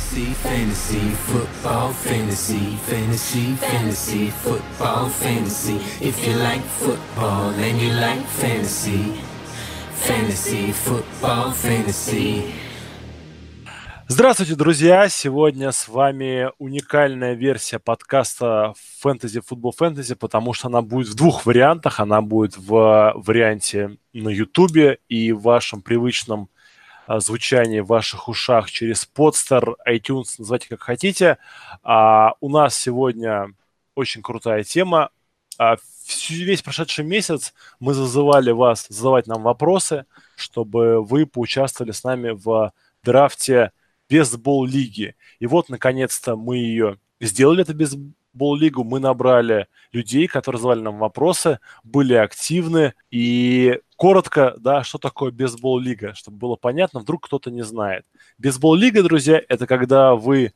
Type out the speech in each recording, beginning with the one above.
Fantasy, fantasy, football, fantasy, fantasy, fantasy, football, fantasy. If you like football and you like fantasy, fantasy, football, fantasy. Здравствуйте, друзья! Сегодня с вами уникальная версия подкаста Fantasy Football Fantasy, потому что она будет в двух вариантах. Она будет в варианте на YouTube и в вашем привычном а, звучании в ваших ушах через Podster, iTunes, называйте как хотите. А у нас сегодня очень крутая тема. А, весь прошедший месяц мы зазывали вас задавать нам вопросы, чтобы вы поучаствовали с нами в драфте бейсбол-лиги. И вот, наконец-то, мы ее сделали, эту бейсбол-лигу. Мы набрали людей, которые задавали нам вопросы, были активны. И коротко, да, что такое бейсбол-лига, чтобы было понятно, вдруг кто-то не знает. Бейсбол-лига, друзья, это когда вы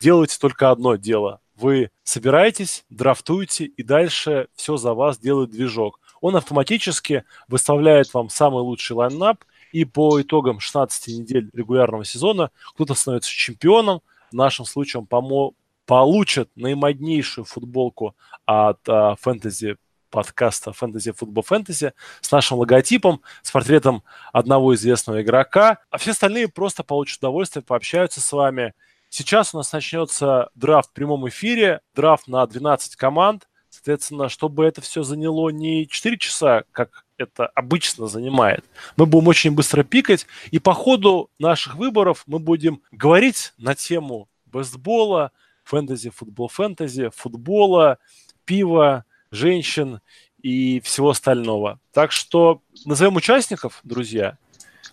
делаете только одно дело. Вы собираетесь, драфтуете, и дальше все за вас делает движок. Он автоматически выставляет вам самый лучший лайнап, и по итогам 16 недель регулярного сезона кто-то становится чемпионом. В нашем случае он помо- получит наимоднейшую футболку от а, фэнтези подкаста «Фэнтези Футбол Фэнтези» с нашим логотипом, с портретом одного известного игрока. А все остальные просто получат удовольствие, пообщаются с вами. Сейчас у нас начнется драфт в прямом эфире, драфт на 12 команд. Соответственно, чтобы это все заняло не 4 часа, как это обычно занимает. Мы будем очень быстро пикать, и по ходу наших выборов мы будем говорить на тему бейсбола, фэнтези, футбол, фэнтези, футбола, пива, женщин и всего остального. Так что назовем участников, друзья.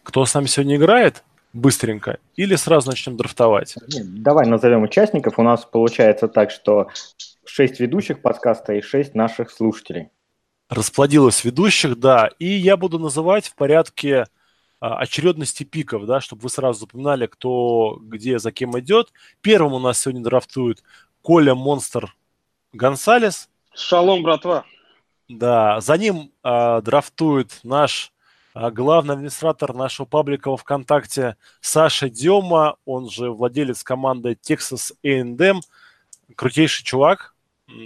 Кто с нами сегодня играет, быстренько, или сразу начнем драфтовать? Давай назовем участников. У нас получается так, что шесть ведущих подкаста и шесть наших слушателей расплодилось ведущих, да, и я буду называть в порядке очередности пиков, да, чтобы вы сразу запоминали, кто где за кем идет. Первым у нас сегодня драфтует Коля Монстр Гонсалес. Шалом, братва. Да, за ним а, драфтует наш а, главный администратор нашего паблика во ВКонтакте Саша Дема, он же владелец команды Texas A&M, крутейший чувак,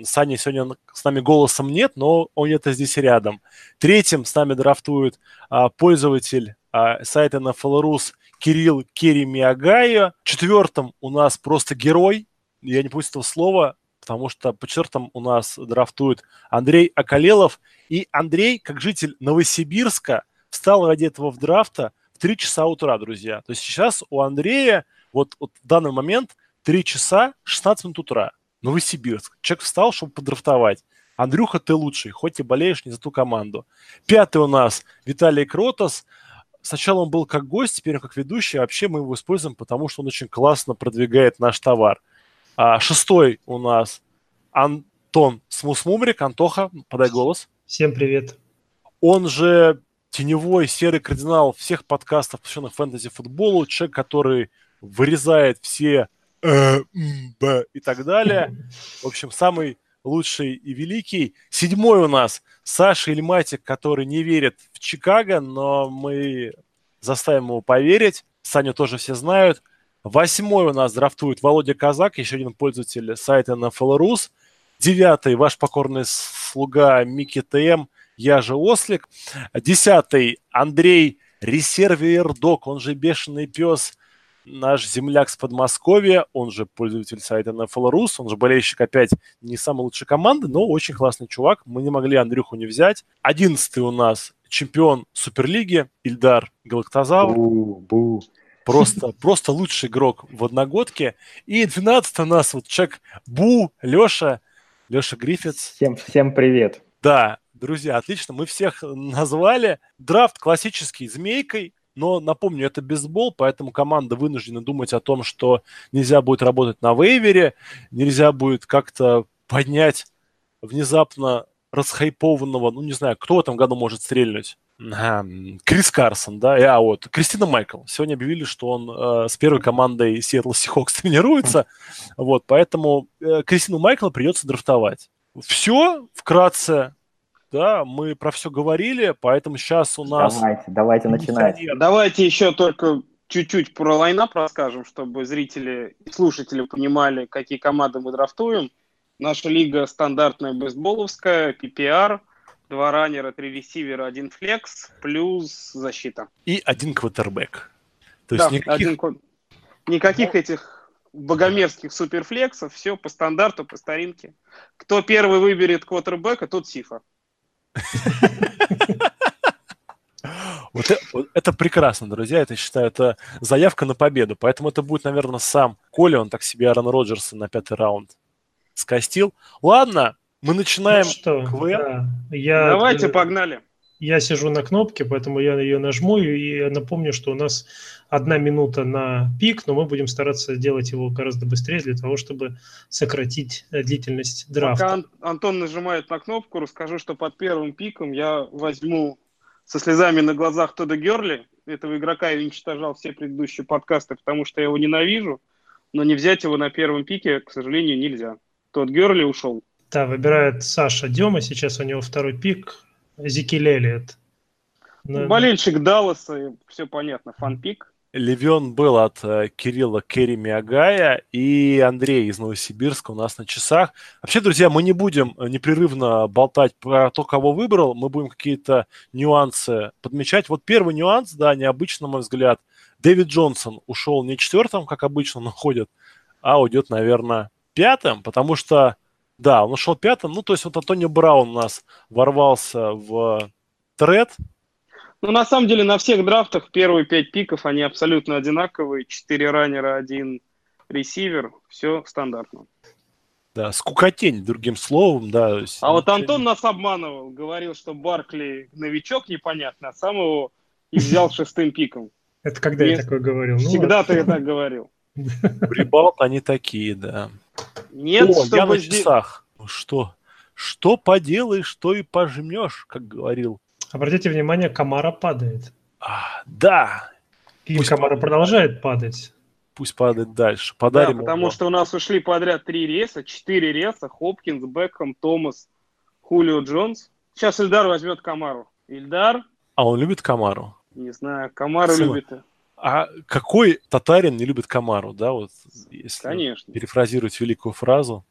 Сани сегодня с нами голосом нет, но он где-то здесь рядом. Третьим с нами драфтует а, пользователь а, сайта NFL.rus Кирилл Керемиагайо. Четвертым у нас просто герой. Я не пустил слова, потому что по четвертым у нас драфтует Андрей Акалелов. И Андрей, как житель Новосибирска, встал ради этого в драфта в 3 часа утра, друзья. То есть сейчас у Андрея вот, вот в данный момент 3 часа 16 минут утра. Новосибирск. Человек встал, чтобы подрафтовать. Андрюха, ты лучший, хоть и болеешь не за ту команду. Пятый у нас Виталий Кротос. Сначала он был как гость, теперь он как ведущий. А вообще мы его используем, потому что он очень классно продвигает наш товар. А, шестой у нас Антон Смусмумрик. Антоха, подай голос. Всем привет. Он же теневой серый кардинал всех подкастов, посвященных фэнтези-футболу. Человек, который вырезает все э, и так далее. В общем, самый лучший и великий. Седьмой у нас Саша Ильматик, который не верит в Чикаго, но мы заставим его поверить. Саню тоже все знают. Восьмой у нас драфтует Володя Казак, еще один пользователь сайта NFL.rus. Девятый ваш покорный слуга Микки ТМ, я же Ослик. Десятый Андрей Ресервер Док, он же Бешеный Пес, наш земляк с Подмосковья, он же пользователь сайта NFL.rus, он же болельщик опять не самой лучшей команды, но очень классный чувак. Мы не могли Андрюху не взять. Одиннадцатый у нас чемпион Суперлиги Ильдар Галактозавр. Бу, бу. Просто, просто лучший игрок в одногодке. И 12 у нас вот человек Бу, Леша, Леша Гриффитс. Всем, всем привет. Да, друзья, отлично, мы всех назвали. Драфт классический змейкой, но, напомню, это бейсбол, поэтому команда вынуждена думать о том, что нельзя будет работать на вейвере, нельзя будет как-то поднять внезапно расхайпованного, ну, не знаю, кто в этом году может стрельнуть? Крис Карсон, да, а вот Кристина Майкл. Сегодня объявили, что он э, с первой командой Seattle Seahawks тренируется, вот, поэтому э, Кристину Майкла придется драфтовать. Все, вкратце, да, мы про все говорили, поэтому сейчас у нас... Давайте, давайте начинать. Давайте еще только чуть-чуть про лайнап расскажем, чтобы зрители и слушатели понимали, какие команды мы драфтуем. Наша лига стандартная бейсболовская, PPR, два раннера, три ресивера, один флекс, плюс защита. И один квотербек. То да, есть никаких... Один... никаких этих богомерзких суперфлексов, все по стандарту, по старинке. Кто первый выберет квотербека, тот сифа. Вот это, вот это прекрасно, друзья. Это, считаю, это заявка на победу. Поэтому это будет, наверное, сам Коля. Он так себе Аарон Роджерса на пятый раунд скостил. Ладно, мы начинаем ну что, КВН. Да. Я, Давайте, погнали. Я сижу на кнопке, поэтому я ее нажму. И напомню, что у нас одна минута на пик, но мы будем стараться делать его гораздо быстрее для того, чтобы сократить э, длительность драфта. Пока Антон нажимает на кнопку, расскажу, что под первым пиком я возьму со слезами на глазах Тода Герли. Этого игрока я уничтожал все предыдущие подкасты, потому что я его ненавижу. Но не взять его на первом пике, к сожалению, нельзя. Тот Герли ушел. Да, выбирает Саша Дема. Сейчас у него второй пик. Зикилелиет. Болельщик Далласа, все понятно, фан-пик. Левион был от э, Кирилла Керри Миагая и Андрей из Новосибирска у нас на часах. Вообще, друзья, мы не будем э, непрерывно болтать про то, кого выбрал, мы будем какие-то нюансы подмечать. Вот первый нюанс, да, необычно, на мой взгляд. Дэвид Джонсон ушел не четвертым, как обычно он уходит, а уйдет, наверное, пятым, потому что, да, он ушел пятым. Ну, то есть вот Антонио Браун у нас ворвался в тред, ну, на самом деле, на всех драфтах первые пять пиков, они абсолютно одинаковые. Четыре раннера, один ресивер. Все стандартно. Да, скукотень, другим словом, да. А вот Антон нас обманывал. Говорил, что Баркли новичок непонятно, а сам его и взял шестым пиком. Это когда я такое говорил? Ну, Всегда ты так говорил. Рибалт они такие, да. Нет, О, я на часах. Что? Что поделаешь, что и пожмешь, как говорил Обратите внимание, Камара падает. А, да. И Пусть Камара падает. продолжает падать. Пусть падает дальше. Подарим да, потому его. что у нас ушли подряд три реса, четыре реса. Хопкинс, Бекхэм, Томас, Хулио Джонс. Сейчас Ильдар возьмет Камару. Ильдар. А он любит Камару? Не знаю, Камару Сила. любит. А какой татарин не любит Камару, да, вот если Конечно. перефразировать великую фразу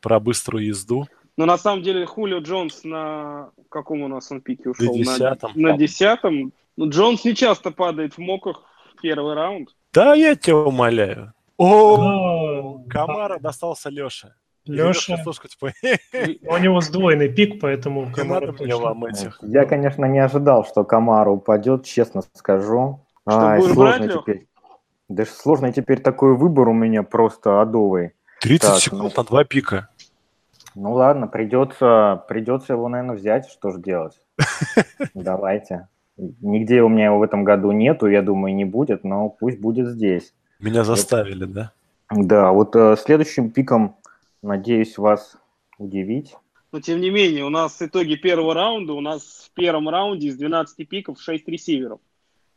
про быструю езду? Но на самом деле Хулио Джонс на каком у нас он пике ушел? На десятом. На, на десятом. Ну, Джонс не часто падает в моках в первый раунд. Да, я тебя умоляю. О, Камара достался Леше. Леша, у него сдвоенный пик, поэтому Камара точно. этих. Я, конечно, не ожидал, что Камара упадет, честно скажу. Что, Ай, сложно брать, теперь. Да сложный теперь такой выбор у меня просто адовый. 30 так, секунд ну... на два пика. Ну ладно, придется, придется его, наверное, взять. Что же делать? Давайте. Нигде у меня его в этом году нету, я думаю, не будет, но пусть будет здесь. Меня заставили, вот. да? Да, вот э, следующим пиком, надеюсь, вас удивить. Но тем не менее, у нас итоги первого раунда, у нас в первом раунде из 12 пиков 6 ресиверов.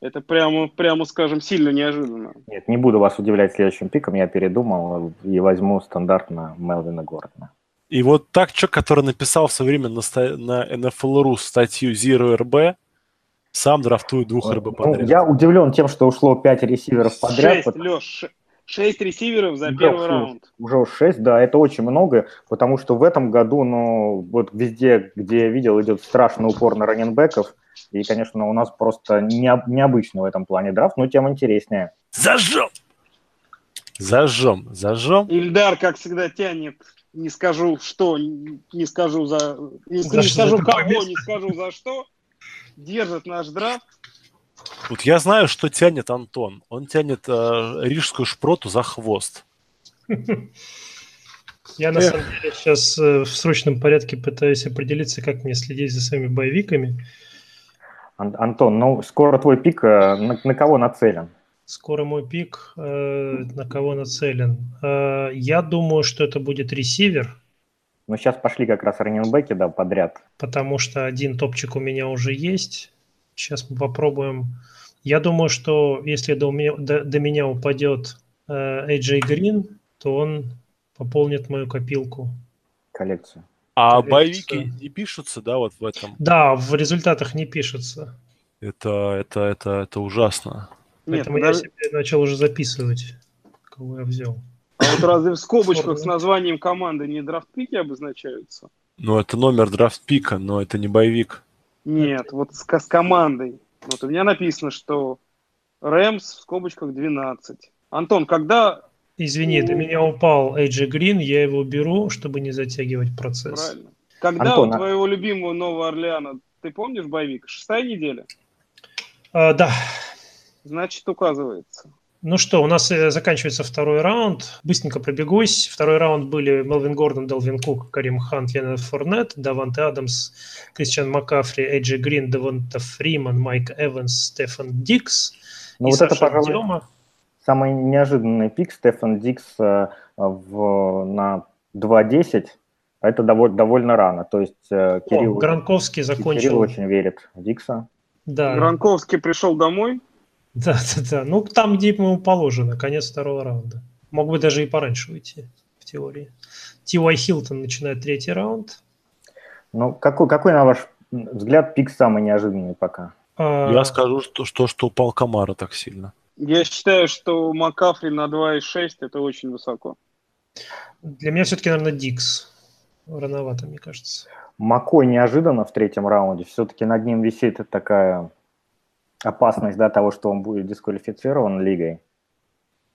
Это прямо, прямо скажем, сильно неожиданно. Нет, не буду вас удивлять следующим пиком, я передумал и возьму стандартно Мелвина Гордона. И вот так человек, который написал в свое время на, на NFL.ru статью Zero RB, сам драфтует двух РБ ну, подряд. Я удивлен тем, что ушло пять ресиверов подряд. Шесть, Леш, шесть ресиверов за уже первый раунд. Уже шесть, да, это очень много, потому что в этом году, ну, вот везде, где я видел, идет страшный упор на раненбеков, и, конечно, у нас просто не, необычно в этом плане драфт, но тем интереснее. Зажжем! Зажжем, зажжем. Ильдар, как всегда, тянет не скажу что, не скажу за, не, за не скажу кого, не скажу за что, держит наш драфт. Вот я знаю, что тянет Антон. Он тянет э, рижскую шпроту за хвост. Я на самом деле сейчас э, в срочном порядке пытаюсь определиться, как мне следить за своими боевиками. Антон, ну скоро твой пик э, на, на кого нацелен? Скоро мой пик. Э, на кого нацелен? Э, я думаю, что это будет ресивер. Ну, сейчас пошли как раз раненбеки, да, подряд. Потому что один топчик у меня уже есть. Сейчас мы попробуем. Я думаю, что если до меня, до, до меня упадет э, AJ Green, то он пополнит мою копилку. Коллекцию. А боевики не пишутся, да, вот в этом? Да, в результатах не пишутся. Это, это, это, это ужасно. Нет, Поэтому я даже- себе начал уже записывать, кого я взял. А вот разве в скобочках с названием команды не драфт-пики обозначаются? Ну, это номер драфт-пика, но это не боевик. Нет, вот с, с командой. Вот у меня написано, что Рэмс в скобочках 12. Антон, когда... Извини, до меня упал Эйджи Грин, я его беру, чтобы не затягивать процесс. Правильно. Когда Антон, у а- твоего любимого Нового Орлеана, ты помнишь боевик? Шестая неделя? А, да. Значит, указывается. Ну что, у нас э, заканчивается второй раунд. Быстренько пробегусь. Второй раунд были Мелвин Гордон, Делвин Кук, Карим Хант, Янет Форнет, Даванте Адамс, Кристиан Маккафри, Эйджи Грин, Девонта Фриман, Майк Эванс, Стефан Дикс. Ну и вот это, Саша пожалуй, Дема. Самый неожиданный пик Стефан Дикс э, в, на 2.10. А Это довольно, довольно рано. То есть э, О, Кирилл, Гранковский Кирилл закончил. очень верит в Дикса. Да, Гранковский пришел домой. да, да, да. Ну, там, где ему положено, конец второго раунда. Мог бы даже и пораньше уйти, в теории. Ти Уай Хилтон начинает третий раунд. Ну, какой, какой, на ваш взгляд, пик самый неожиданный пока? А, Я скажу, что, что, что упал Камара так сильно. Я считаю, что Макафри на 2,6 это очень высоко. Для меня все-таки, наверное, Дикс. Рановато, мне кажется. Макой неожиданно в третьем раунде. Все-таки над ним висит такая опасность да, того, что он будет дисквалифицирован лигой.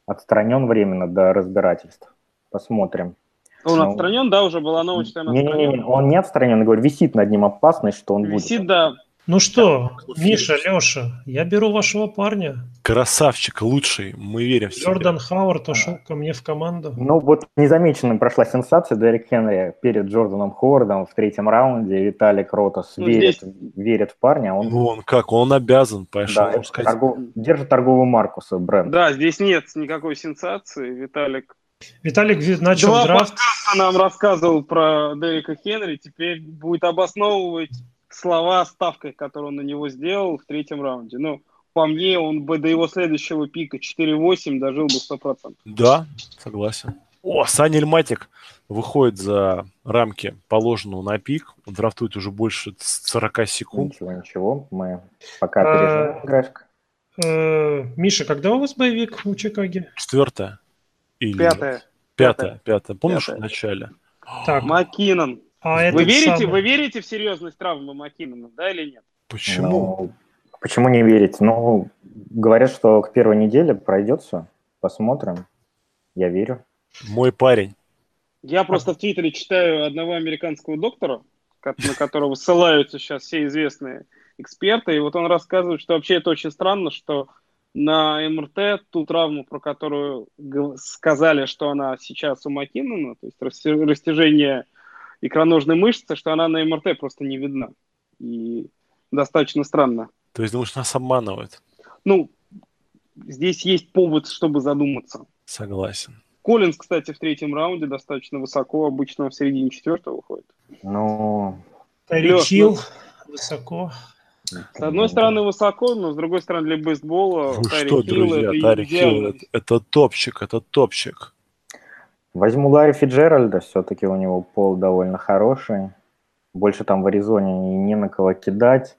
Отстранен временно до разбирательств. Посмотрим. Он Ну, отстранен, да, уже была новость, что он Не-не-не, отстранен. он не отстранен, я говорю, висит над ним опасность, что он Висит, будет. да. Ну что, Слушай, Миша. Леша, я беру вашего парня. Красавчик, лучший, мы верим в себя. Джордан Хауард ушел ко мне в команду. Ну вот незамеченным прошла сенсация Дерек Хенри перед Джорданом Ховардом в третьем раунде. Виталик Ротос Ну, верит, здесь- верит в парня. Он Ну, он как, он обязан, понимаешь, да, сказать, торгов- держит торговую марку свой бренд. Да, здесь нет никакой сенсации. Виталик Виталик ви- начал Два драфт. нам рассказывал про Дерека Хенри, теперь будет обосновывать слова ставкой, которую он на него сделал в третьем раунде. Ну, по мне, он бы до его следующего пика 4-8 дожил бы 100%. Да, согласен. О, Саня Эльматик выходит за рамки положенного на пик. Он драфтует уже больше 40 секунд. Ничего, ничего, мы пока А, опережаем играшка. Э, Миша, когда у вас боевик в Чикаге? Четвертое. Или Пятое. Пятое, пятое. Помнишь Пятое. в начале? Так, Маккинон. А Вы верите, самый- вы верите в серьезность травмы Маккинона, да или нет? Почему? Ну, почему не верить? Ну, говорят, что к первой неделе пройдет все. Посмотрим. Я верю. Мой парень. Я просто в Твиттере читаю одного американского доктора, на которого ссылаются сейчас все известные эксперты, и вот он рассказывает, что вообще это очень странно, что на МРТ ту травму, про которую сказали, что она сейчас у Маккинона, то есть растяжение икроножной мышцы, что она на МРТ просто не видна. И достаточно странно. То есть думаешь, нас обманывают? Ну, здесь есть повод, чтобы задуматься. Согласен. Коллинз, кстати, в третьем раунде достаточно высоко, обычно в середине четвертого выходит. Ну, Терри Лёш, Хилл, высоко. С одной стороны высоко, но с другой стороны для бейсбола Вы Тарик что, Хилл друзья, Тарик Хилл, это, это топчик, это топчик. Возьму Ларри Фиджеральда, все-таки у него пол довольно хороший. Больше там в Аризоне и не на кого кидать.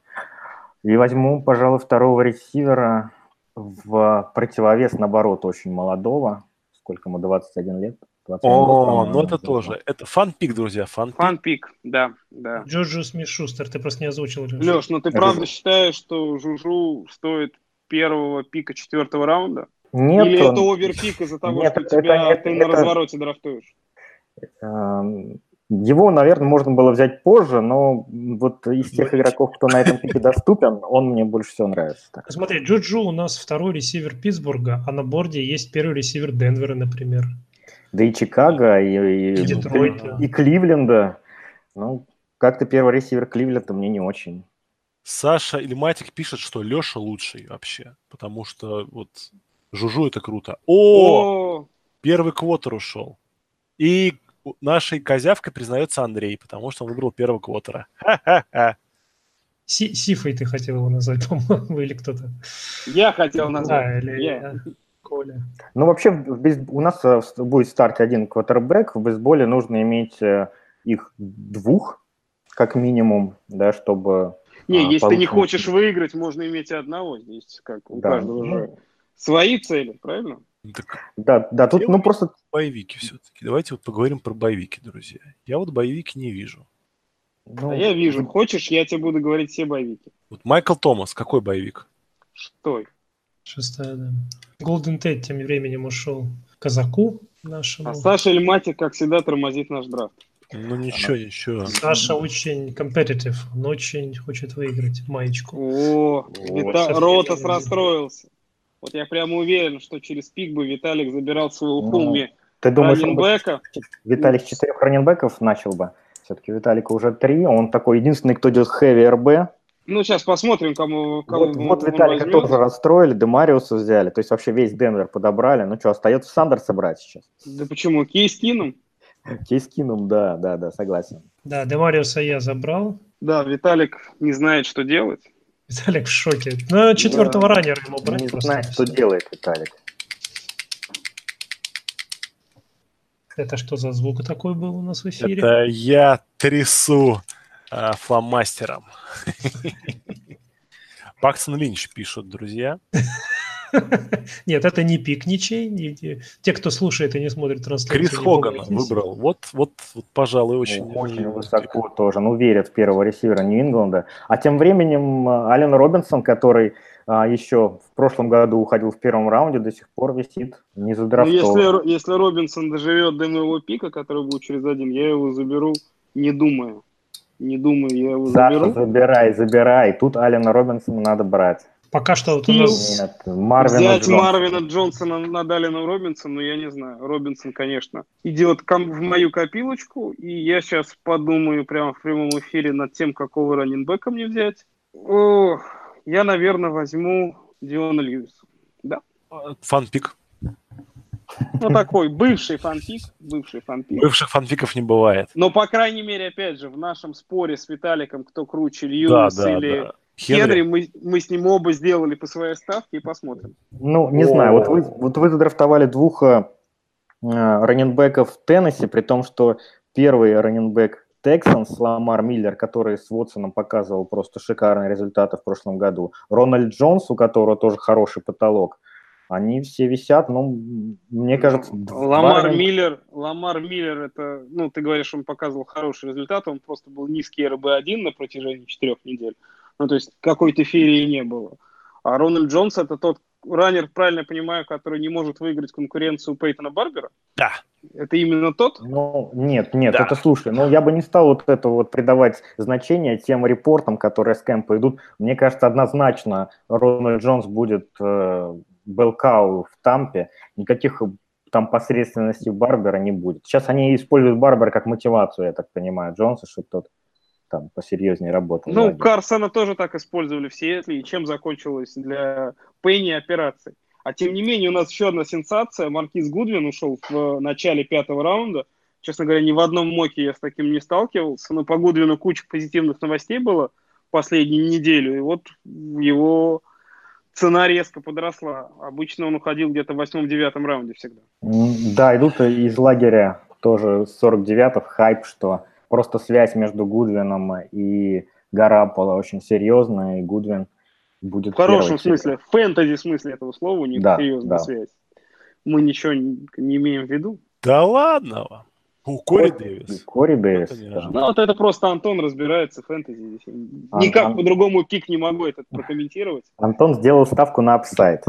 И возьму, пожалуй, второго ресивера в противовес, наоборот, очень молодого. Сколько ему, 21 лет? 21 год, О, по-моему, ну это тоже. Это фанпик, друзья, фанпик. Фанпик, да, да. Джорджио Смит-Шустер, ты просто не озвучил. Лёш. Леш, ну ты правда же- считаешь, что Жужу стоит первого пика четвертого раунда? Нет, Или он- это оверпик из-за того, Нет, что это- тебя это- ты на это- развороте драфтуешь? Эм, Его, наверное, можно было взять позже, но вот из тех игроков, кто на этом пике доступен, он мне больше всего нравится. Так. Смотри, Джуджу у нас второй ресивер Питтсбурга, а на борде есть первый ресивер Денвера, например. Да и Чикаго, и, и, И Детройта. и Кливленда. Ну, как-то первый ресивер Кливленда мне не очень. Саша Ильматик пишет, что Леша лучший вообще, потому что вот Жужу это круто. О, О, первый квотер ушел. И нашей козявкой признается Андрей, потому что он выбрал первого квотера. Ха-ха-ха. Си- Сифой ты хотел его назвать, по-моему, или кто-то. я хотел назвать. Да, или Я. э, Коля. Ну, вообще, в бейс- у нас э, будет в старте один квотербек. В бейсболе нужно иметь э, их двух, как минимум, да, чтобы... Не, а, если ты не хочешь выиграть, можно иметь и одного здесь, как у Да. каждого же свои цели, правильно? Ну, так Да, да, тут, ну, просто боевики все-таки. Давайте вот поговорим про боевики, друзья. Я вот боевики не вижу. ну, А я вижу. Хочешь, я тебе буду говорить все боевики. Вот Майкл Томас, какой боевик? Что? Шестая, да. Голден Тейт тем временем ушел к казаку нашему. А Саша Эльматик, как всегда, тормозит наш драфт. Ну ничего, ничего. Саша очень competitive, он очень хочет выиграть маечку. О, Вита- Ротас Левин. расстроился. Вот я прямо уверен, что через пик бы Виталик забирал своего Ну, Хуми ты думаешь, он бы раненбека. Виталик четырех раненбеков начал бы? Все-таки Виталика уже три, он такой единственный, кто идет хэви РБ. Ну, сейчас посмотрим, кому, кому Вот, он- вот Виталика возьмет. тоже расстроили, Демариуса взяли, то есть вообще весь Денвер подобрали. Ну что, остается Сандерса брать сейчас? Да почему? Кейс кином? Кейс Кином, да, да, да, согласен. Да, Демариуса я забрал. Да, Виталик не знает, что делать. Виталик в шоке. Ну, четвертого раннера ему брать Не просто. знает, что делает Виталик. Это что за звук такой был у нас в эфире? Это я трясу а, фломастером. Паксон Линч пишут, друзья. Нет, это не пик ничей. не- Те, кто слушает и не смотрит трансляцию. Крис пугайтесь. выбрал. Вот, вот, вот, пожалуй, очень... Ну, Очень высоко тоже. Ну, верят в первого ресивера Нью-Ингланда. А тем временем э, Ален Робинсон, который а, еще в прошлом году уходил в первом раунде, до сих пор висит, не Ну, задрафтован. если, если Робинсон доживет до моего пика, который будет через один, я его заберу, не думая. Не думаю, я его Саша, заберу. забирай, забирай. Тут Алена Робинсона надо брать. Пока что вот у Стил. нас... Нет, Марвина Взять Джонсона. Марвина Джонсона на Далина Робинсона, ну, я не знаю. Робинсон, конечно, идет в мою копилочку, и я сейчас подумаю прямо в прямом эфире над тем, какого раненбека мне взять. О, я, наверное, возьму Диона Льюиса. Фанпик. Ну, такой бывший фанпик, бывший фанпик. Бывших фанпиков не бывает. Но, по крайней мере, опять же, в нашем споре с Виталиком, кто круче, Да, Льюис да, или да. Хенри, мы, мы с ним оба сделали по своей ставке и посмотрим. Ну, не О. знаю, вот вы, вот вы задрафтовали двух э, э, раннинбеков в Теннесси, при том, что первый раннинбек Тексанс, Ламар Миллер, который с Вотсоном показывал просто шикарные результаты в прошлом году, Рональд Джонс, у которого тоже хороший потолок, они все висят, ну, мне кажется... два Ламар ранен- Миллер, Ламар Миллер, это, ну, ты говоришь, он показывал хороший результат, он просто был низкий РБ-1 на протяжении четырех недель. Ну, то есть какой-то ферии не было. А Рональд Джонс это тот раннер, правильно я понимаю, который не может выиграть конкуренцию Пейтона Барбера? Да. Это именно тот? Ну, нет, нет, Да. это слушай, ну я бы не стал вот это вот придавать значение тем репортам, которые с кемпа идут. Мне кажется, однозначно Рональд Джонс будет э, Белкау в Тампе, никаких там посредственностей Барбера не будет. Сейчас они используют Барбера как мотивацию, я так понимаю, Джонса, чтобы тот там посерьезнее работал. Ну, сзади. Карсона тоже так использовали в Сиэтле, и чем закончилась для Пенни операция. А тем не менее, у нас еще одна сенсация. Маркиз Гудвин ушел в начале пятого раунда. Честно говоря, ни в одном моке я с таким не сталкивался, но по Гудвину куча позитивных новостей было последнюю неделю, и вот его цена резко подросла. Обычно он уходил где-то в восьмом-девятом раунде всегда. Да, идут из лагеря тоже с 49-х хайп, что просто связь между Гудвином и Гараполо очень серьезная, и Гудвин будет В хорошем первый. смысле, в фэнтези смысле этого слова у них Да, серьезная да. связь. Мы ничего не, имеем в виду. Да ладно вам. У Кори Дэвис. Кори Дэвис. Да. Ну, вот это просто Антон разбирается в фэнтези. Никак Ан- по-другому пик не могу это прокомментировать. Антон сделал ставку на апсайд.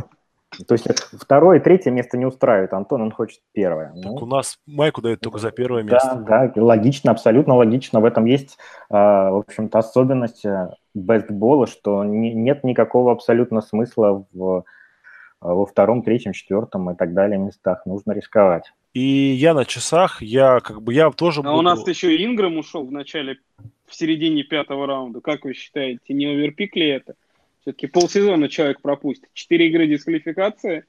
То есть второе и третье место не устраивает Антон, он хочет первое. Ну, Так у нас Майку дают только за первое да, место. да, логично, абсолютно логично. В этом есть, а, в общем-то, особенность э, бестбола, что не- нет никакого абсолютно смысла в, а, во втором, третьем, четвертом и так далее местах. Нужно рисковать. И я на часах, я как бы, я тоже А буду... у нас еще Инграм ушел в начале, в середине пятого раунда. Как вы считаете, не оверпик ли это? Все-таки полсезона человек пропустит. Четыре игры дисквалификации,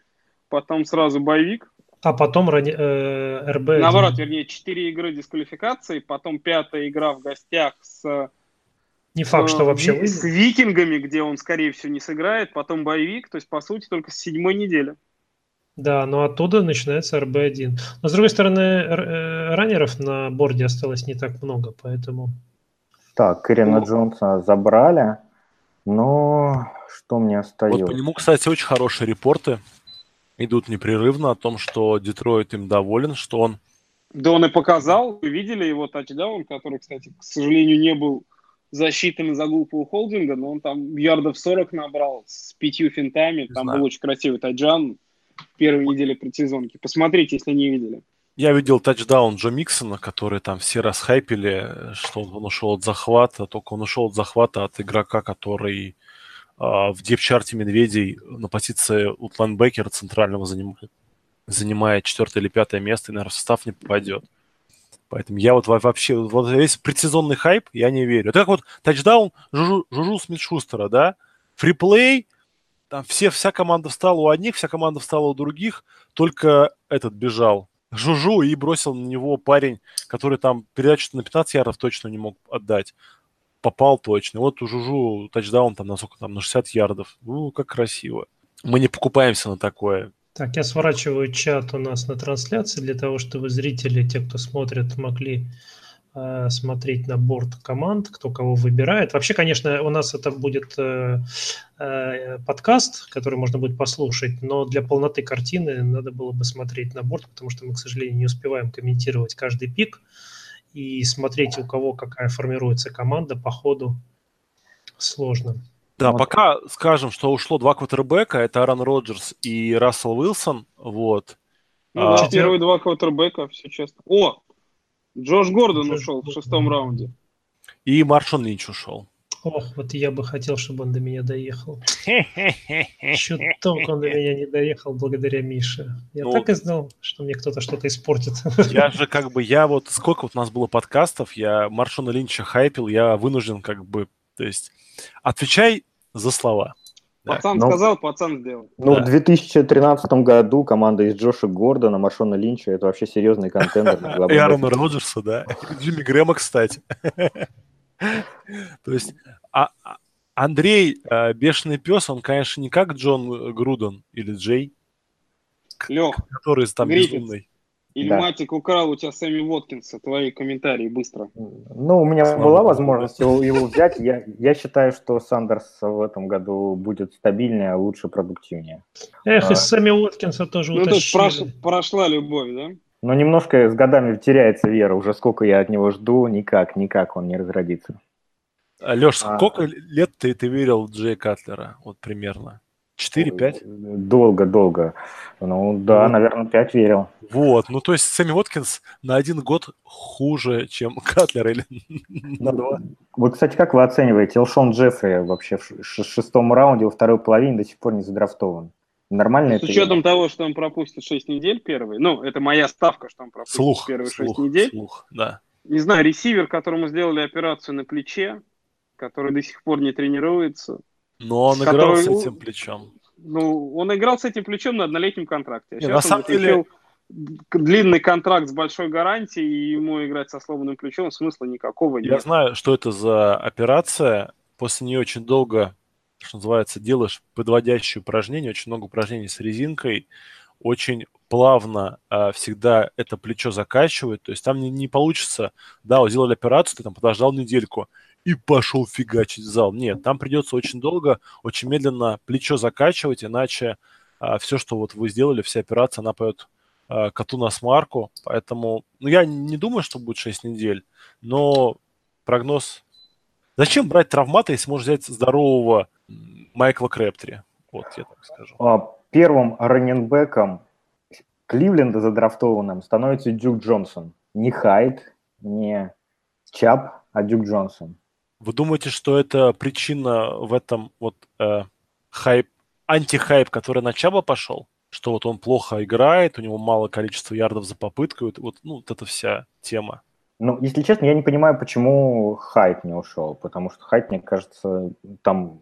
потом сразу боевик. А потом э, РБ. Наоборот, вернее, четыре игры дисквалификации, потом пятая игра в гостях с, Не факт, что э, вообще с выйдет. викингами, где он, скорее всего, не сыграет, потом боевик, то есть, по сути, только с седьмой недели. Да, но оттуда начинается РБ-1. Но, с другой стороны, э, раннеров на борде осталось не так много, поэтому... Так, Кэрина Ну. Джонса забрали, но что мне Вот остается? по нему, кстати, очень хорошие репорты. идут непрерывно о том, что Детройт им доволен, что он... Да он и показал. Вы видели его тачдаун, который, кстати, к сожалению, не был засчитан из-за глупого холдинга, но он там ярдов 40 набрал с пятью финтами. Там знаю. был очень красивый тачдаун в первой неделе предсезонки. Посмотрите, если не видели. Я видел тачдаун Джо Миксона, который там все расхайпили, что он ушел от захвата, только он ушел от захвата от игрока, который а, в депчарте медведей на позиции утлайнбекера центрального занимает, занимает четвертое или пятое место и, наверное, в состав не попадет. Поэтому я вот во- вообще, вот весь предсезонный хайп, я не верю. Это как вот тачдаун Жужу, Жужу Смит-Шустера, да? Фриплей, там все, вся команда встала у одних, вся команда встала у других, только этот бежал. Жужу и бросил на него парень, который там передачу на 15 ярдов точно не мог отдать. Попал точно. Вот у Жужу тачдаун там на сколько там, на 60 ярдов. Ну, как красиво. Мы не покупаемся на такое. Так, я сворачиваю чат у нас на трансляции для того, чтобы зрители, те, кто смотрит, могли смотреть на борт команд, кто кого выбирает. Вообще, конечно, у нас это будет э, э, подкаст, который можно будет послушать, но для полноты картины надо было бы смотреть на борт, потому что мы, к сожалению, не успеваем комментировать каждый пик и смотреть, у кого какая формируется команда по ходу сложно. Да, Вот. пока скажем, что ушло два квотербека, это Аарон Роджерс и Рассел Уилсон, вот. Ну, А, да, четвер- первые два квотербека, все честно. О, Джош Гордон Джош ушел в Гордон. шестом раунде. И Маршон Линч ушел. Ох, вот я бы хотел, чтобы он до меня доехал. Чуток он до меня не доехал благодаря Мише. Я Ну, так и знал, что мне кто-то что-то испортит. Я же как бы, я вот, сколько вот у нас было подкастов, я Маршона Линча хайпил, я вынужден как бы, то есть, отвечай за слова. Да. Пацан Ну. сказал, пацан сделал. Ну, Да. в 2013 году команда из Джоша Гордона, Машона Линча, это вообще серьезный контендер. на И Аарона. Роджерса, да. Джимми Грэма, кстати. То есть а- а- Андрей, э, бешеный пес, он, конечно, не как Джон Груден или Джей, Лех, который там Гриффитс. безумный. Ильматик украл у тебя Сэмми Воткинса. Твои комментарии быстро. Ну, у меня Слава была возможность его, его взять. Я, я считаю, что Сандерс в этом году будет стабильнее, лучше, продуктивнее. Эх, А. и Сэмми Уоткинса тоже Ну, утащили. прош- прошла любовь, да? Но немножко с годами теряется вера. Уже сколько я от него жду, никак, никак он не разродится. Леш, А. сколько лет ты, ты верил в Джей Катлера? Вот примерно. 4-5? Долго, долго. Ну, да, Вот. наверное, 5 верил. Вот, ну то есть Сэмми Уоткинс на один год хуже, чем Катлер или на два. Вот, кстати, как вы оцениваете Элшон Джеффри вообще в шестом раунде во второй половине до сих пор не задрафтован? Нормально С это? учетом того, что он пропустит 6 недель первый, ну, это моя ставка, что он пропустит Слух, первые 6 слух, недель. слух, да. Не знаю, ресивер, которому сделали операцию на плече, который до сих пор не тренируется. Но он играл с которой- этим плечом. Ну, он играл с этим плечом на однолетнем контракте. А Не, сейчас на самом деле- длинный контракт с большой гарантией, и ему играть со сломанным плечом смысла никакого Я нет. знаю, что это за операция. После нее очень долго, что называется, делаешь подводящие упражнения, очень много упражнений с резинкой, очень плавно а, всегда это плечо закачивает, то есть там не, не получится, да, вот сделали операцию, ты там подождал недельку и пошел фигачить в зал. Нет, там придется очень долго, очень медленно плечо закачивать, иначе все, что вот вы сделали, вся операция, она пойдет а, коту на смарку, поэтому, ну, я не думаю, что будет 6 недель, но прогноз... Зачем брать травмата, если можно взять здорового Майкла Крэптри? Вот, я так скажу. А, Первым раненбеком Кливленда задрафтованным становится Дюк Джонсон. Не Хайд, не Чап, а Дюк Джонсон. Вы думаете, что это причина в этом вот э, хайп, антихайп, который на Чаба пошел? Что вот он плохо играет, у него мало количества ярдов за попытку, вот, вот, ну, вот эта вся тема. Ну, если честно, я не понимаю, почему Хайт не ушел, потому что Хайт, мне кажется, там